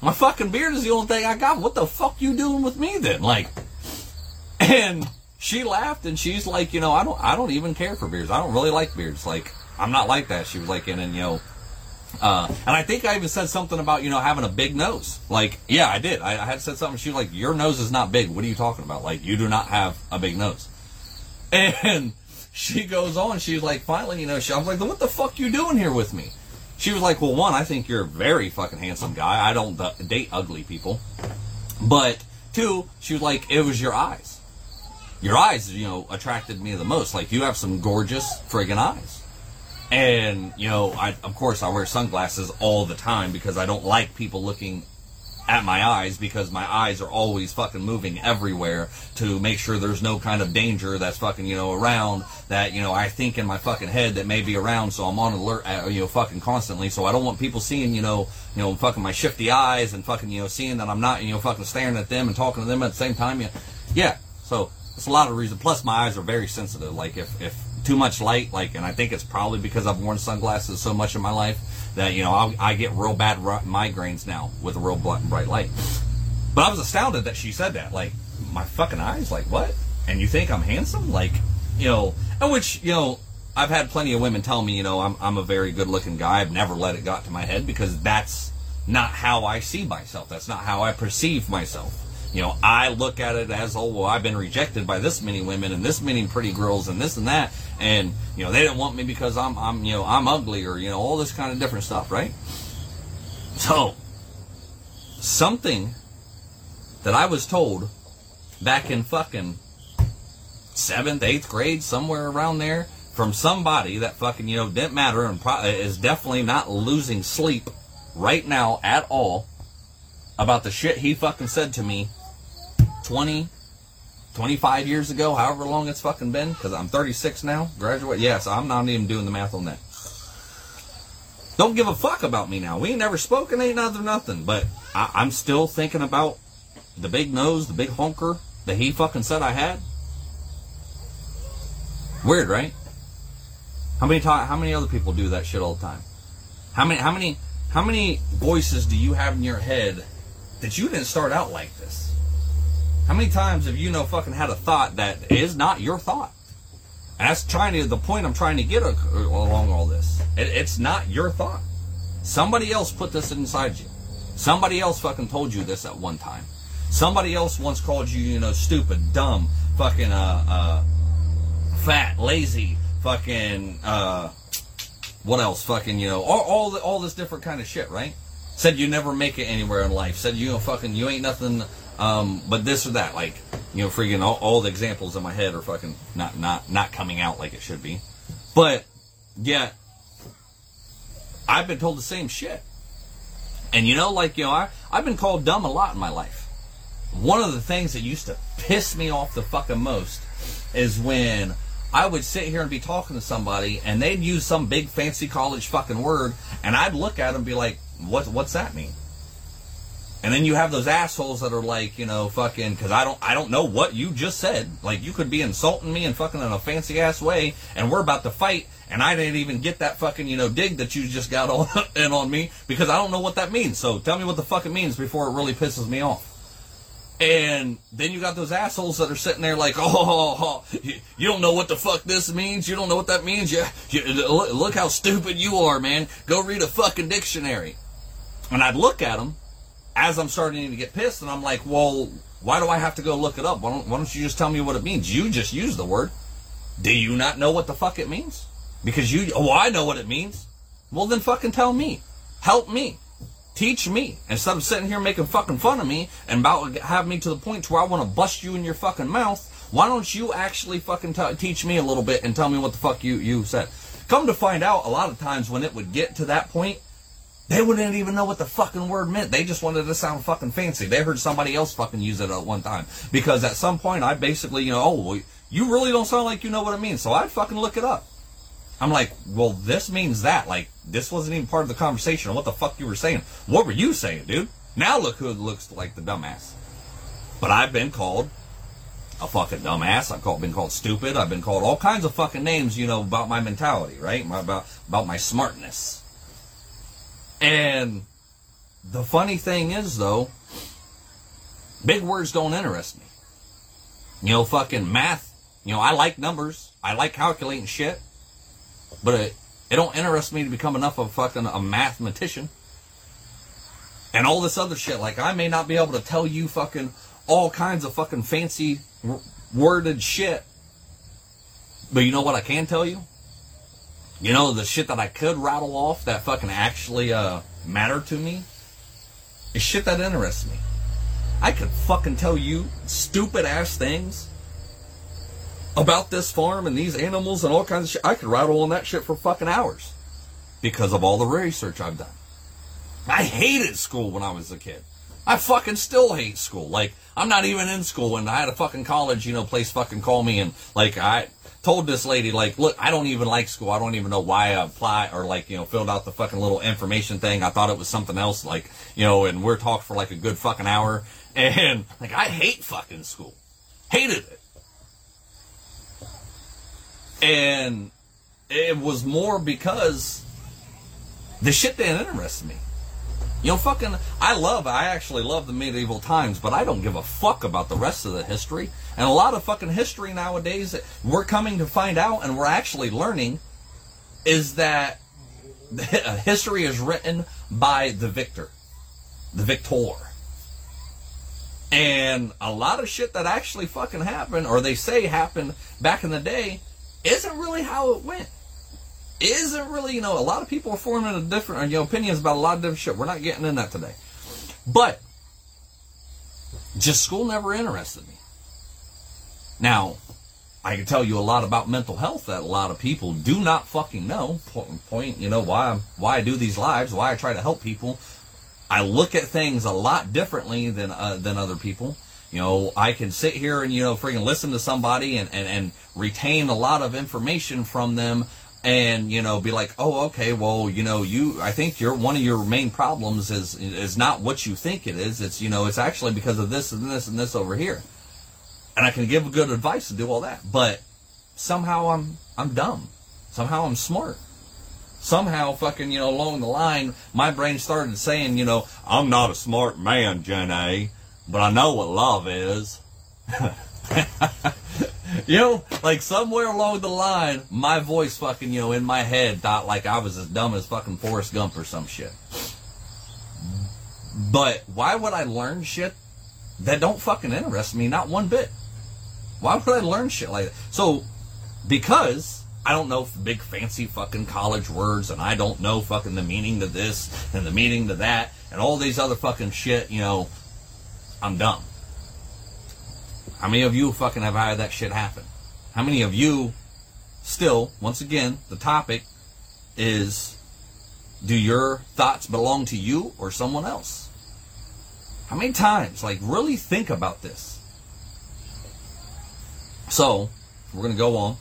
my fucking beard is the only thing I got. What the fuck you doing with me then? Like, and she laughed and she's like, you know, I don't I don't even care for beards. I don't really like beards. Like, I'm not like that. She was like, and then, you know, uh, and I think I even said something about, you know, having a big nose. Like, yeah, I did. I, I, had said something. She was like, your nose is not big. What are you talking about? Like, you do not have a big nose. And she goes on. She's like, finally, you know, she, I was like, what the fuck you doing here with me? She was like, well, one, I think you're a very fucking handsome guy. I don't date ugly people. But two, she was like, it was your eyes. Your eyes, you know, attracted me the most. Like, you have some gorgeous friggin' eyes. And, you know, I, of course, I wear sunglasses all the time because I don't like people looking at my eyes because my eyes are always fucking moving everywhere to make sure there's no kind of danger that's fucking, you know, around that, you know, I think in my fucking head that may be around. So I'm on alert, uh, you know, fucking constantly. So I don't want people seeing, you know, you know, fucking my shifty eyes and fucking, you know, seeing that I'm not, you know, fucking staring at them and talking to them at the same time. Yeah. Yeah. So it's a lot of reasons. Plus my eyes are very sensitive. Like if, if too much light, like, and I think it's probably because I've worn sunglasses so much in my life that you know I'll, i get real bad migraines now with a real bright light. But I was astounded that she said that. Like, my fucking eyes, like what? And you think I'm handsome? Like, you know, and which you know. I've had plenty of women tell me, you know, I'm, I'm a very good looking guy. I've never let it got to my head because that's not how I see myself. That's not how I perceive myself. You know, I look at it as, oh, well, I've been rejected by this many women and this many pretty girls and this and that, and you know, they didn't want me because I'm, I'm, you know, I'm ugly or you know, all this kind of different stuff, right? So, something that I was told back in fucking seventh, eighth grade, somewhere around there, from somebody that fucking you know didn't matter and pro- is definitely not losing sleep right now at all about the shit he fucking said to me 20, 25 years ago, however long it's fucking been, because I'm 36 now, graduate. Yes, I'm not even doing the math on that. Don't give a fuck about me now. We ain't never spoken, ain't nothing, nothing. But I, I'm still thinking about the big nose, the big honker that he fucking said I had. Weird, right? How many time, How many other people do that shit all the time? How many? How many? How many voices do you have in your head that you didn't start out like this? How many times have you know fucking had a thought that is not your thought? That's trying to the point I'm trying to get along all this. It, it's not your thought. Somebody else put this inside you. Somebody else fucking told you this at one time. Somebody else once called you, you know, stupid, dumb, fucking uh uh fat, lazy, fucking uh what else? Fucking, you know, all all, all this different kind of shit, right? Said you never make it anywhere in life. Said you know fucking you ain't nothing um, but this or that, like you know, freaking all, all the examples in my head are fucking not not not coming out like it should be. But yeah, I've been told the same shit. And you know, like you know, I I've been called dumb a lot in my life. One of the things that used to piss me off the fucking most is when I would sit here and be talking to somebody and they'd use some big fancy college fucking word and I'd look at them and be like, what what's that mean? And then you have those assholes that are like, you know, fucking, because I don't, I don't know what you just said. Like, you could be insulting me and fucking in a fancy ass way, and we're about to fight, and I didn't even get that fucking, you know, dig that you just got on in on me because I don't know what that means. So tell me what the fuck it means before it really pisses me off. And then you got those assholes that are sitting there like, oh, you don't know what the fuck this means. You don't know what that means. Yeah, you, look how stupid you are, man. Go read a fucking dictionary. And I'd look at them as I'm starting to get pissed, and I'm like, well, why do I have to go look it up? Why don't, why don't you just tell me what it means? You just use the word. Do you not know what the fuck it means? Because you, oh, I know what it means. Well, then fucking tell me. Help me. Teach me. Instead of sitting here making fucking fun of me and about to have me to the point to where I want to bust you in your fucking mouth, why don't you actually fucking t- teach me a little bit and tell me what the fuck you, you said? Come to find out, a lot of times when it would get to that point, they wouldn't even know what the fucking word meant. They just wanted to sound fucking fancy. They heard somebody else fucking use it at one time. Because at some point, I basically, you know, oh, well, you really don't sound like you know what it means. So I'd fucking look it up. I'm like, well, this means that. Like, this wasn't even part of the conversation. What the fuck you were saying? What were you saying, dude? Now look who looks like the dumbass. But I've been called a fucking dumbass. I've called, been called stupid. I've been called all kinds of fucking names, you know, about my mentality, right? My, about about my smartness. And the funny thing is, though, big words don't interest me. You know, fucking math. You know, I like numbers. I like calculating shit. But it, it don't interest me to become enough of a fucking a mathematician. And all this other shit. Like, I may not be able to tell you fucking all kinds of fucking fancy worded shit. But you know what I can tell you? You know, the shit that I could rattle off that fucking actually uh, matter to me is shit that interests me. I could fucking tell you stupid ass things about this farm and these animals and all kinds of shit. I could rattle on that shit for fucking hours because of all the research I've done. I hated school when I was a kid. I fucking still hate school. Like, I'm not even in school and I had a fucking college, you know, place fucking call me and like I told this lady, like, look, I don't even like school. I don't even know why I apply or like, you know, filled out the fucking little information thing. I thought it was something else, like, you know, and we're talked for like a good fucking hour. And like, I hate fucking school. Hated it. And it was more because the shit didn't interest me. You know, fucking, I love, I actually love the medieval times, but I don't give a fuck about the rest of the history. And a lot of fucking history nowadays, that we're coming to find out and we're actually learning is that history is written by the victor, the victor. And a lot of shit that actually fucking happened, or they say happened back in the day, isn't really how it went. Isn't really, you know, a lot of people are forming a different, you know, opinions about a lot of different shit. We're not getting in that today. But, just school never interested me. Now, I can tell you a lot about mental health that a lot of people do not fucking know. Point, point you know, why, why I do these lives, why I try to help people. I look at things a lot differently than, uh, than other people. You know, I can sit here and, you know, freaking listen to somebody and, and, and retain a lot of information from them and, you know, be like, oh, okay, well, you know, you, I think your, one of your main problems is, is not what you think it is. It's, you know, it's actually because of this and this and this over here. And I can give good advice to do all that. But somehow I'm, I'm dumb. Somehow I'm smart somehow fucking, you know, along the line, my brain started saying, you know, I'm not a smart man, Jenny but I know what love is. you know, like somewhere along the line, my voice fucking, you know, in my head thought like I was as dumb as fucking Forrest Gump or some shit. But why would I learn shit that don't fucking interest me not one bit? Why would I learn shit like that? So, because I don't know big fancy fucking college words and I don't know fucking the meaning to this and the meaning to that and all these other fucking shit, you know, I'm dumb. How many of you fucking have had that shit happen? How many of you still, once again, the topic is do your thoughts belong to you or someone else? How many times? Like, really think about this. So, we're going to go on.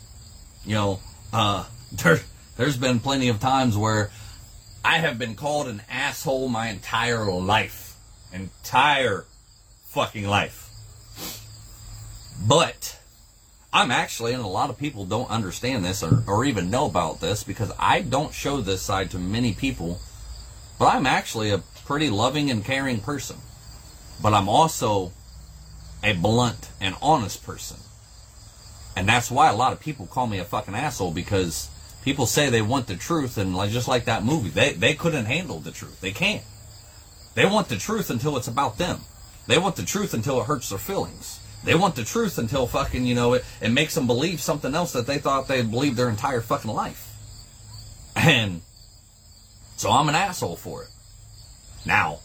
You know, uh, there, there's been plenty of times where I have been called an asshole my entire life. Entire fucking life. But I'm actually, and a lot of people don't understand this or, or even know about this because I don't show this side to many people, but I'm actually a pretty loving and caring person. But I'm also a blunt and honest person. And that's why a lot of people call me a fucking asshole because people say they want the truth and like, just like that movie, they, they couldn't handle the truth. They can't. They want the truth until it's about them. They want the truth until it hurts their feelings. They want the truth until fucking, you know, it, it makes them believe something else that they thought they believed their entire fucking life. And So I'm an asshole for it. Now,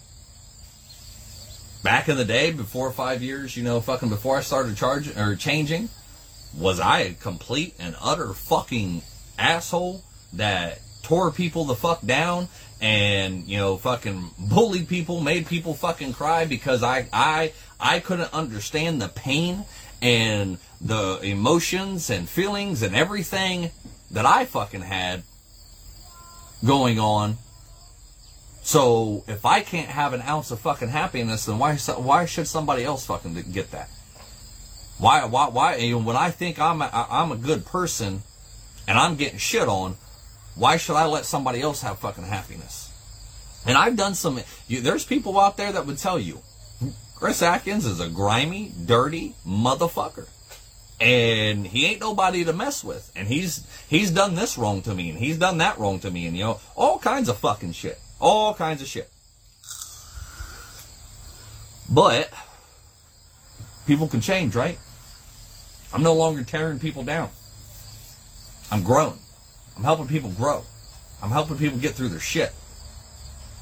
back in the day, before five years, you know, fucking before I started charging or changing, was I a complete and utter fucking asshole that tore people the fuck down and you know fucking bullied people, made people fucking cry because I I I couldn't understand the pain and the emotions and feelings and everything that I fucking had going on. So if I can't have an ounce of fucking happiness, then why why should somebody else fucking get that? Why why why? And When I think I'm a, I'm a good person, and I'm getting shit on, why should I let somebody else have fucking happiness? And I've done some. You, there's people out there that would tell you, Chris Atkins is a grimy, dirty motherfucker and he ain't nobody to mess with. And he's he's done this wrong to me, and he's done that wrong to me, and you know all kinds of fucking shit, all kinds of shit. But people can change, right? I'm no longer tearing people down. I'm growing. I'm helping people grow. I'm helping people get through their shit.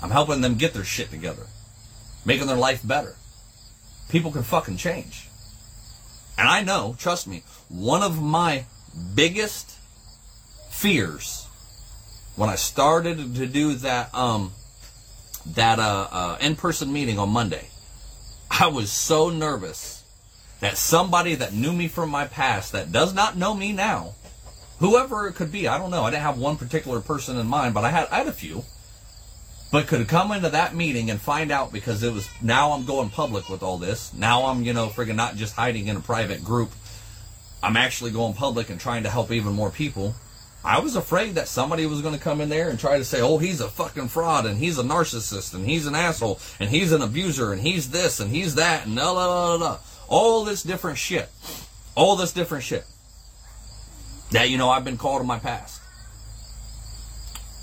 I'm helping them get their shit together, making their life better. People can fucking change. And I know, trust me, one of my biggest fears when I started to do that um that uh, uh in-person meeting on Monday, I was so nervous that somebody that knew me from my past that does not know me now, whoever it could be, I don't know. I didn't have one particular person in mind, but I had I had a few but could come into that meeting and find out because it was now I'm going public with all this. Now I'm, you know, friggin' not just hiding in a private group. I'm actually going public and trying to help even more people. I was afraid that somebody was going to come in there and try to say, oh, he's a fucking fraud and he's a narcissist and he's an asshole and he's an abuser and he's this and he's that and la la la la. All this different shit. All this different shit. That, you know, I've been called in my past.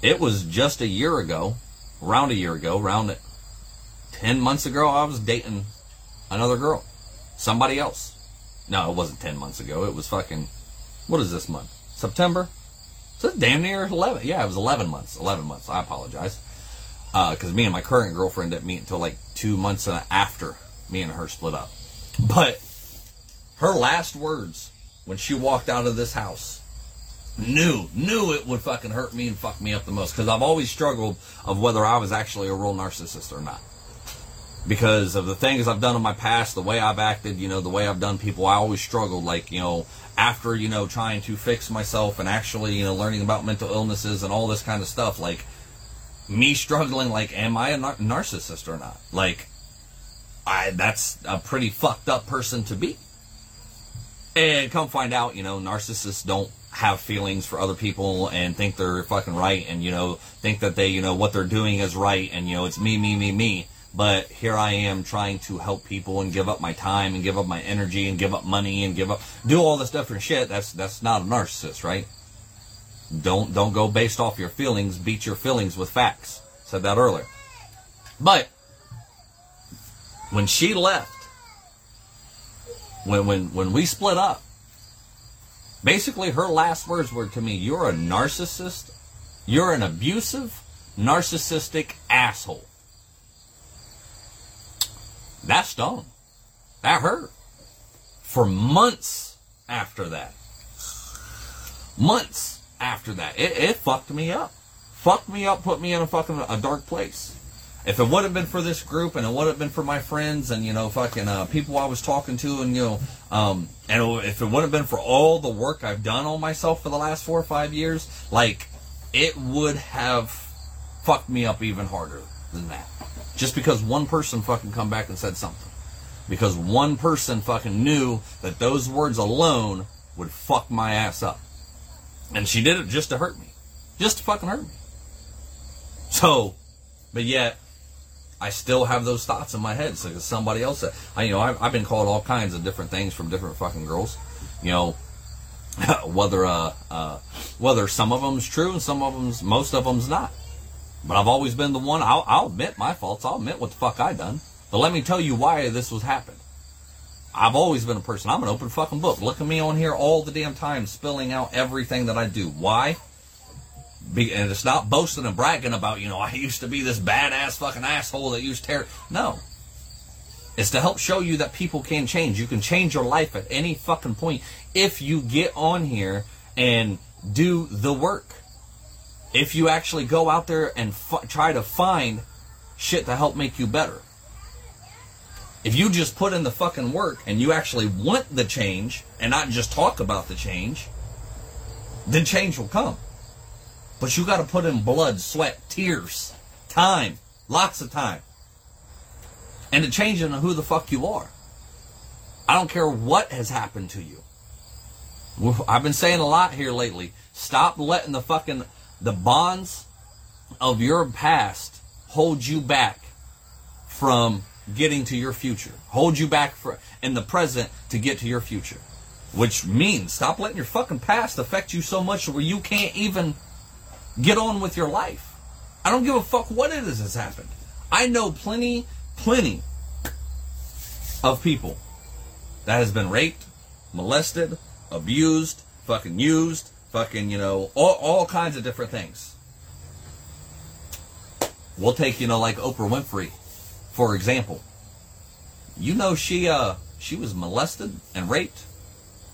It was just a year ago around a year ago, around 10 months ago, I was dating another girl. Somebody else. No, it wasn't 10 months ago. It was fucking, what is this month? September? So damn near 11. Yeah, it was 11 months. 11 months. I apologize. Because uh, me and my current girlfriend didn't meet until like two months after me and her split up. But her last words when she walked out of this house knew knew it would fucking hurt me and fuck me up the most. Because I've always struggled of whether I was actually a real narcissist or not. Because of the things I've done in my past, the way I've acted, you know, the way I've done people. I always struggled like you know after you know trying to fix myself and actually you know learning about mental illnesses and all this kind of stuff like me struggling like am I a nar- narcissist or not? Like I that's a pretty fucked up person to be. And come find out you know narcissists don't have feelings for other people and think they're fucking right and you know think that they you know what they're doing is right and you know it's me me me me. But here I am trying to help people and give up my time and give up my energy and give up money and give up do all this different shit. That's that's not a narcissist right? Don't don't go based off your feelings beat your feelings with facts. Said that earlier. But when she left when when when we split up Basically, her last words were to me, You're a narcissist. You're an abusive, narcissistic asshole. That stung. That hurt. For months after that. Months after that. It, it fucked me up. Fucked me up, put me in a fucking a dark place if it would have been for this group and it would have been for my friends and you know fucking uh, people I was talking to and you know um, and if it would have been for all the work I've done on myself for the last four or five years, like it would have fucked me up even harder than that. Just because one person fucking come back and said something. Because one person fucking knew that those words alone would fuck my ass up. And she did it just to hurt me. Just to fucking hurt me. So, but yet, I still have those thoughts in my head. So somebody else, said, I, you know, I've, I've, been called all kinds of different things from different fucking girls. You know, whether uh, uh, whether some of them's true and some of them's most of them's not. But I've always been the one. I'll, I'll admit my faults. I'll admit what the fuck I done. But let me tell you why this was happened. I've always been a person. I'm an open fucking book. Look at me on here all the damn time, spilling out everything that I do. Why? And it's not boasting and bragging about, you know, I used to be this badass fucking asshole that used terror. No. It's to help show you that people can change. You can change your life at any fucking point if you get on here and do the work. If you actually go out there and f- try to find shit to help make you better. If you just put in the fucking work and you actually want the change and not just talk about the change, then change will come. But you got to put in blood, sweat, tears, time, lots of time. And to change into who the fuck you are. I don't care what has happened to you. I've been saying a lot here lately. Stop letting the fucking the bonds of your past hold you back from getting to your future. Hold you back for, in the present to get to your future. Which means stop letting your fucking past affect you so much where you can't even get on with your life. I don't give a fuck what it is that's happened. I know plenty, plenty of people that has been raped, molested, abused, fucking used, fucking, you know, all, all kinds of different things. We'll take, you know, like Oprah Winfrey, for example. You know, she, uh, she was molested and raped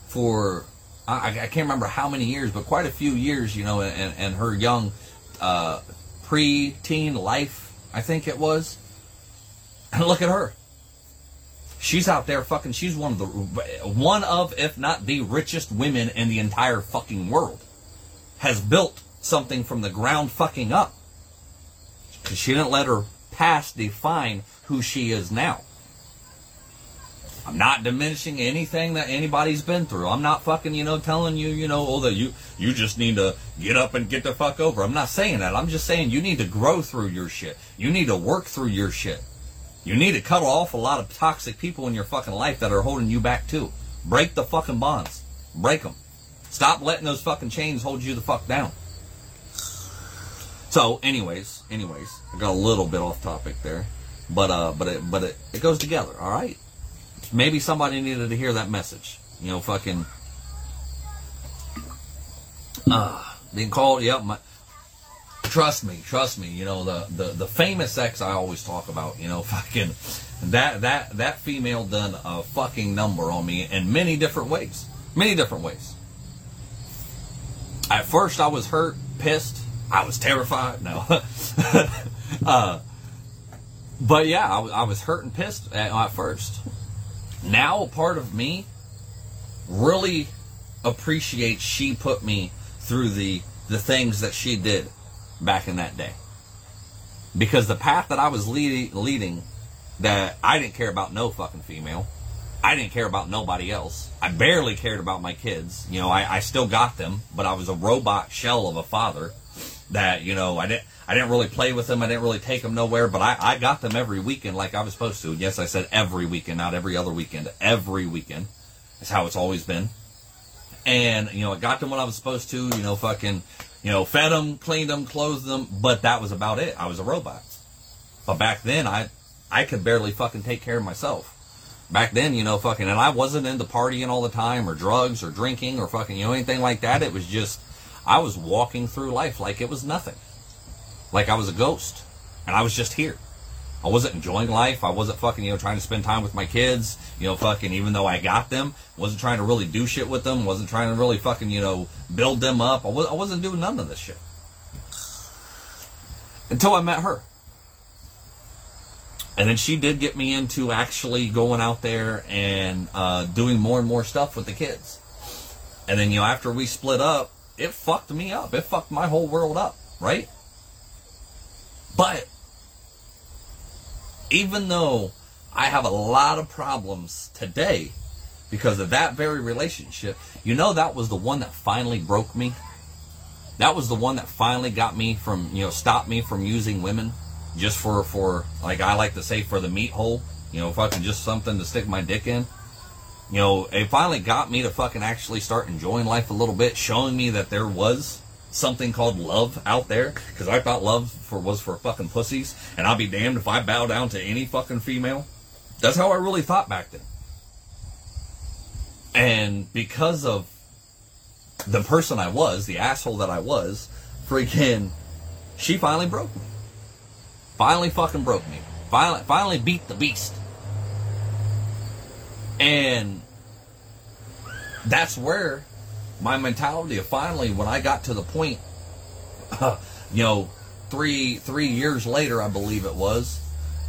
for, I, I can't remember how many years, but quite a few years, you know, and, and her young, uh, pre-teen life, I think it was. And look at her. She's out there fucking. She's one of the one of, if not the richest women in the entire fucking world. Has built something from the ground fucking up. Because she didn't let her past define who she is now. I'm not diminishing anything that anybody's been through. I'm not fucking, you know, telling you, you know, oh, that you you just need to get up and get the fuck over. I'm not saying that. I'm just saying you need to grow through your shit. You need to work through your shit. You need to cut off a lot of toxic people in your fucking life that are holding you back too. Break the fucking bonds. Break them. Stop letting those fucking chains hold you the fuck down. So, anyways, anyways, I got a little bit off topic there, but uh, but it but it, it goes together. All right. Maybe somebody needed to hear that message. You know, fucking. Uh, being called. Yep. My, trust me, trust me. You know the, the the famous ex I always talk about. You know, fucking that that that female done a fucking number on me in many different ways, many different ways. At first, I was hurt, pissed. I was terrified. No, uh, but yeah, I, I, was hurt and pissed at, at first. Now, a part of me really appreciates she put me through the the things that she did back in that day. Because the path that I was leading, leading that I didn't care about no fucking female. I didn't care about nobody else. I barely cared about my kids. You know, I, I still got them, but I was a robot shell of a father that, you know, I didn't, I didn't really play with them. I didn't really take them nowhere, but I, I got them every weekend like I was supposed to. Yes, I said every weekend, not every other weekend. Every weekend. is how it's always been. And, you know, I got them when I was supposed to, you know, fucking you know, fed them, cleaned them, clothed them, but that was about it. I was a robot. But back then, I I could barely fucking take care of myself. Back then, you know, fucking, and I wasn't into partying all the time, or drugs, or drinking, or fucking, you know, anything like that. It was just, I was walking through life like it was nothing, like I was a ghost, and I was just here. I wasn't enjoying life. I wasn't fucking, you know, trying to spend time with my kids. You know, fucking, even though I got them, wasn't trying to really do shit with them. Wasn't trying to really fucking, you know, build them up. I, was, I wasn't doing none of this shit. Until I met her. And then she did get me into actually going out there and uh, doing more and more stuff with the kids. And then, you know, after we split up, it fucked me up. It fucked my whole world up, right? But even though I have a lot of problems today because of that very relationship, you know that was the one that finally broke me. That was the one that finally got me from, you know, stopped me from using women just for for like I like to say for the meat hole, you know, fucking just something to stick my dick in. You know, it finally got me to fucking actually start enjoying life a little bit, showing me that there was something called love out there because I thought love for was for fucking pussies, and I'll be damned if I bow down to any fucking female. That's how I really thought back then. And because of the person I was, the asshole that I was, freaking, she finally broke me. Finally fucking broke me. Finally, finally beat the beast. And that's where my mentality of finally, when I got to the point, uh, you know, three three years later, I believe it was,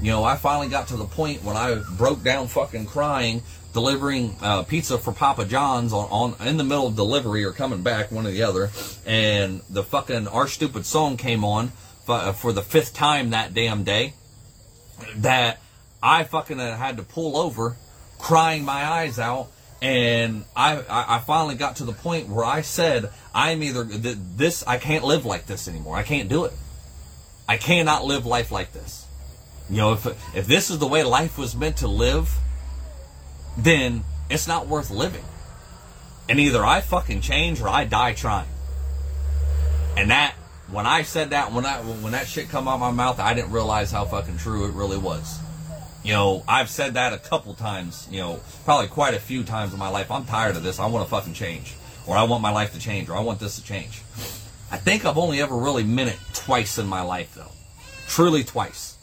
you know, I finally got to the point when I broke down fucking crying, delivering uh, pizza for Papa John's on, on in the middle of delivery or coming back, one or the other, and the fucking our stupid song came on for, for the fifth time that damn day. That I fucking had to pull over, crying my eyes out, and I, I, finally got to the point where I said, I'm either this, I can't live like this anymore. I can't do it. I cannot live life like this. You know, if if this is the way life was meant to live, then it's not worth living. And either I fucking change or I die trying. And that when I said that when I when that shit come out my mouth, I didn't realize how fucking true it really was. You know, I've said that a couple times, you know, probably quite a few times in my life. I'm tired of this. I want to fucking change. Or I want my life to change, or I want this to change. I think I've only ever really meant it twice in my life though. Truly twice.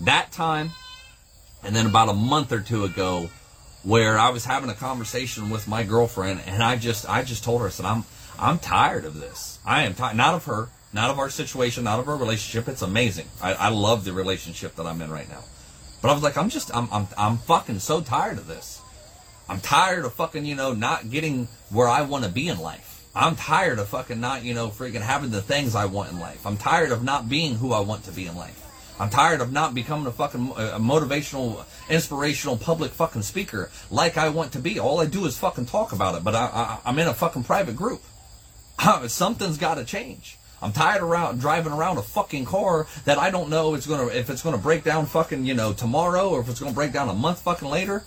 That time and then about a month or two ago where I was having a conversation with my girlfriend and I just I just told her I said I'm I'm tired of this. I am tired not of her, not of our situation, not of our relationship. It's amazing. I, I love the relationship that I'm in right now. But I was like, I'm just I'm I'm I'm fucking so tired of this. I'm tired of fucking, you know, not getting where I want to be in life. I'm tired of fucking not, you know, freaking having the things I want in life. I'm tired of not being who I want to be in life. I'm tired of not becoming a fucking a motivational, inspirational public fucking speaker like I want to be. All I do is fucking talk about it, but I, I, am in a fucking private group. Something's got to change. I'm tired of around, driving around a fucking car that I don't know it's gonna if it's gonna break down fucking you know tomorrow or if it's gonna break down a month fucking later.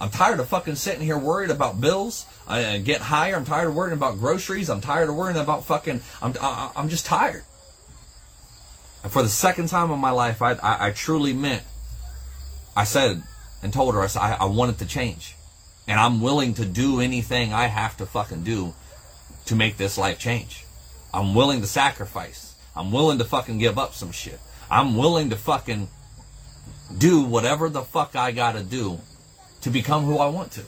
I'm tired of fucking sitting here worried about bills. I get higher. I'm tired of worrying about groceries. I'm tired of worrying about fucking. I'm I, I'm just tired. And for the second time in my life, I, I, I truly meant, I said and told her, I said, I, I want it to change. And I'm willing to do anything I have to fucking do to make this life change. I'm willing to sacrifice. I'm willing to fucking give up some shit. I'm willing to fucking do whatever the fuck I gotta do to become who I want to.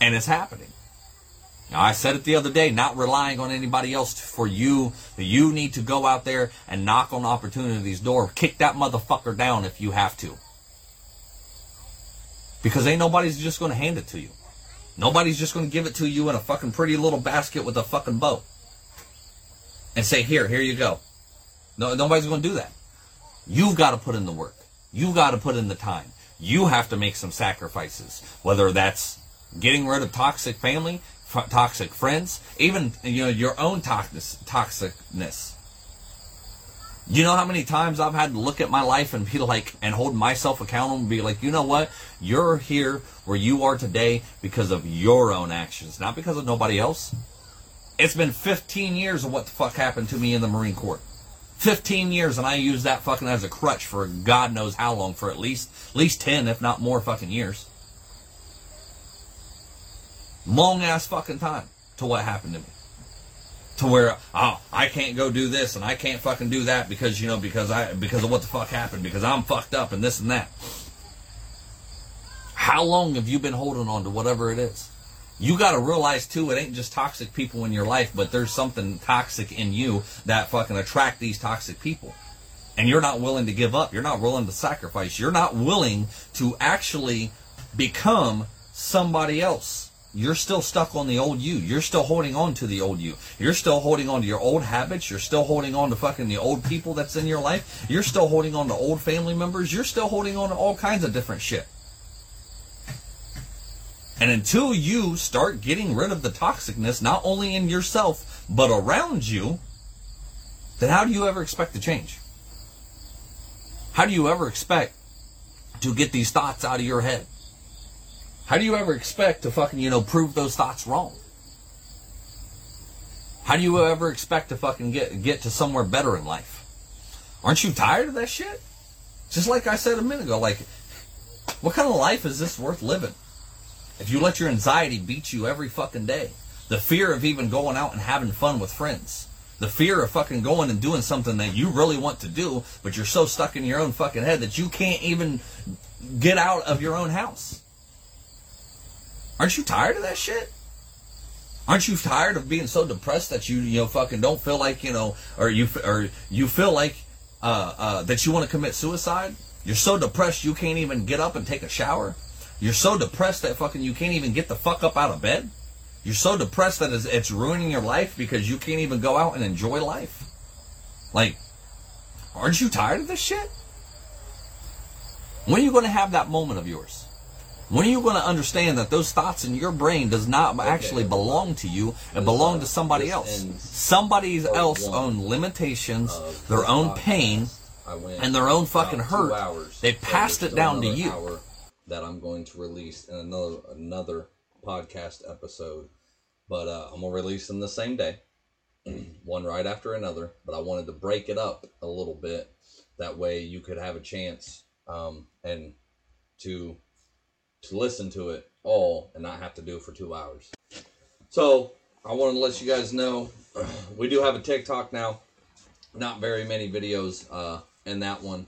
And it's happening. Now, I said it the other day, not relying on anybody else for you. You need to go out there and knock on opportunity's door. Kick that motherfucker down if you have to. Because ain't nobody's just going to hand it to you. Nobody's just going to give it to you in a fucking pretty little basket with a fucking bow. And say, here, here you go. No, nobody's going to do that. You've got to put in the work. You've got to put in the time. You have to make some sacrifices. Whether that's getting rid of toxic family, toxic friends, even you know your own toxicness. You know how many times I've had to look at my life and be like, and hold myself accountable and be like, you know what? You're here where you are today because of your own actions, not because of nobody else. It's been 15 years of what the fuck happened to me in the Marine Corps. 15 years, and I use that fucking as a crutch for God knows how long, for at least, at least 10, if not more fucking years long ass fucking time to what happened to me. To where oh I can't go do this and I can't fucking do that because you know because I because of what the fuck happened because I'm fucked up and this and that. How long have you been holding on to whatever it is? You got to realize too, it ain't just toxic people in your life, but there's something toxic in you that fucking attract these toxic people. And you're not willing to give up. You're not willing to sacrifice. You're not willing to actually become somebody else. You're still stuck on the old you. You're still holding on to the old you. You're still holding on to your old habits. You're still holding on to fucking the old people that's in your life. You're still holding on to old family members. You're still holding on to all kinds of different shit. And until you start getting rid of the toxicness, not only in yourself, but around you, then how do you ever expect to change? How do you ever expect to get these thoughts out of your head? How do you ever expect to fucking, you know, prove those thoughts wrong? How do you ever expect to fucking get get to somewhere better in life? Aren't you tired of that shit? Just like I said a minute ago, like, what kind of life is this worth living? If you let your anxiety beat you every fucking day, The fear of even going out and having fun with friends. The fear of fucking going and doing something that you really want to do, but you're so stuck in your own fucking head that you can't even get out of your own house. Aren't you tired of that shit? Aren't you tired of being so depressed that you you know fucking don't feel like you know or you or you feel like uh, uh, that you want to commit suicide? You're so depressed you can't even get up and take a shower. You're so depressed that fucking you can't even get the fuck up out of bed. You're so depressed that it's, it's ruining your life because you can't even go out and enjoy life. Like, aren't you tired of this shit? When are you going to have that moment of yours? When are you going to understand that those thoughts in your brain does not actually belong to you and belong to somebody else? Somebody else own limitations, their own pain, and their own fucking hurt. They passed it down to you. That I'm going to release in another another podcast episode, but uh, I'm gonna release them the same day, one right after another. But I wanted to break it up a little bit, that way you could have a chance um, and to to listen to it all and not have to do it for two hours. So I wanted to let you guys know we do have a TikTok now. Not very many videos uh, in that one.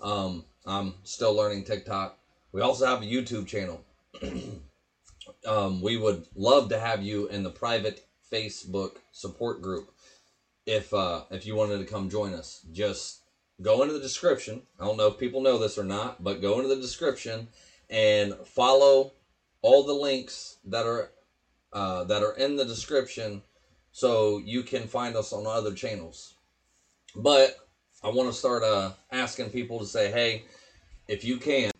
Um, I'm still learning TikTok. We also have a YouTube channel. um, we would love to have you in the private Facebook support group. If uh, if you wanted to come join us, just go into the description. I don't know if people know this or not, but go into the description and follow all the links that are uh, that are in the description, so you can find us on other channels. But I want to start uh, asking people to say, hey, if you can,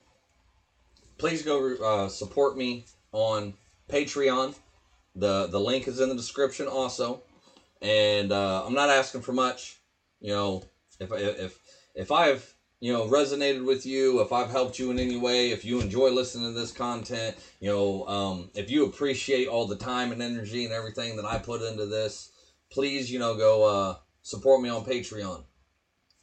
please go uh, support me on Patreon. the The link is in the description also, and uh, I'm not asking for much. You know, if if if I've you know resonated with you, if I've helped you in any way, if you enjoy listening to this content, you know, um, if you appreciate all the time and energy and everything that I put into this, please, you know, go uh, support me on Patreon.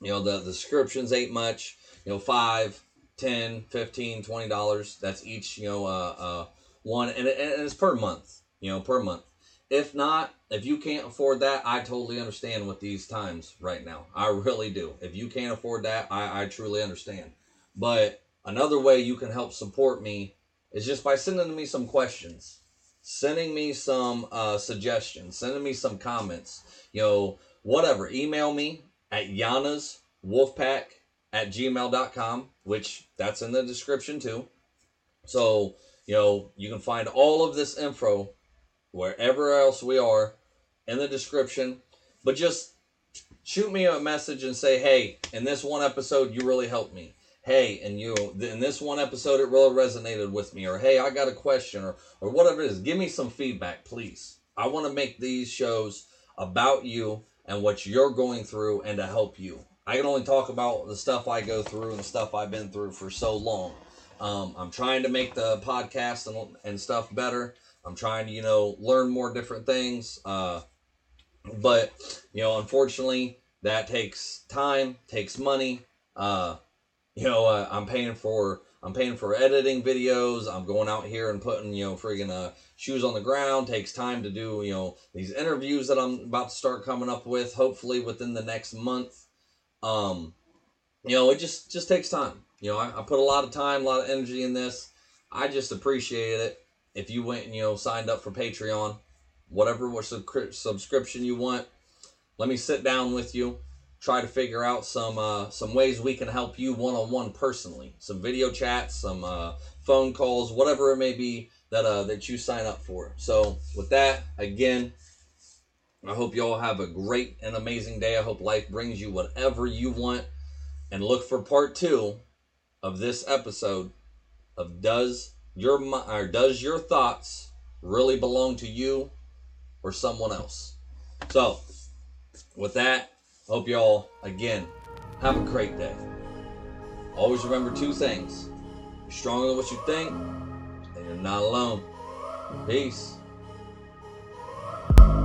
You know, the, the descriptions ain't much. You know, five, ten, fifteen, twenty dollars. That's each, you know, uh, uh, one, and, and it's per month. You know, per month. If not, if you can't afford that, I totally understand with these times right now. I really do. If you can't afford that, I, I truly understand. But another way you can help support me is just by sending me some questions, sending me some uh, suggestions, sending me some comments. You know, whatever. Email me at Yana's Wolfpack at gmail.com, which that's in the description too. So, you know, you can find all of this info wherever else we are in the description. But just shoot me a message and say, hey, in this one episode, you really helped me. Hey, and you in this one episode, it really resonated with me. Or hey, I got a question, or or whatever it is. Give me some feedback, please. I want to make these shows about you and what you're going through, and to help you. I can only talk about the stuff I go through and the stuff I've been through for so long. Um, I'm trying to make the podcast and, and stuff better. I'm trying to, you know, learn more different things. Uh, but, you know, unfortunately, that takes time, takes money. Uh, you know, uh, I'm paying for I'm paying for editing videos. I'm going out here and putting, you know, friggin' uh, shoes on the ground. Takes time to do, you know, these interviews that I'm about to start coming up with. Hopefully within the next month. Um, you know, it just just takes time. You know, I, I put a lot of time, a lot of energy in this. I just appreciate it if you went and you know signed up for Patreon, whatever subscription you want, let me sit down with you, try to figure out some uh, some ways we can help you one on one personally, some video chats, some uh, phone calls, whatever it may be that uh, that you sign up for. So with that, again. I hope you all have a great and amazing day. I hope life brings you whatever you want. And look for part two of this episode of Does your or does your thoughts really belong to you or someone else? So, with that, hope y'all again have a great day. Always remember two things: you're stronger than what you think, and you're not alone. Peace.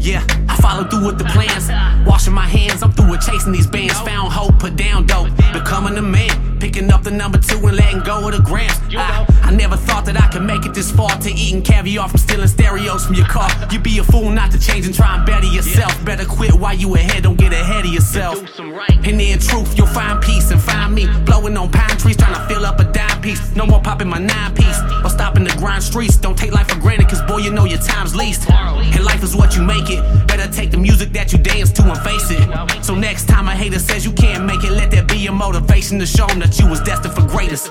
Yeah, I follow through with the plans. Washing my hands, I'm through with chasing these bands. Found hope, put down dope, becoming a man. Picking up the number two and letting go of the grams. I, I never thought make it this far to eating caviar from stealing stereos from your car. You'd be a fool not to change and try and better yourself. Better quit while you ahead, don't get ahead of yourself. Do some right. And in truth, you'll find peace and find me blowing on pine trees, trying to fill up a dime piece. No more popping my nine piece or stopping the grind streets. Don't take life for granted, cause boy, you know your time's least. And life is what you make it. Better take the music that you dance to and face it. So next time a hater says you can't make it, let that be your motivation to show them that you was destined for greatness.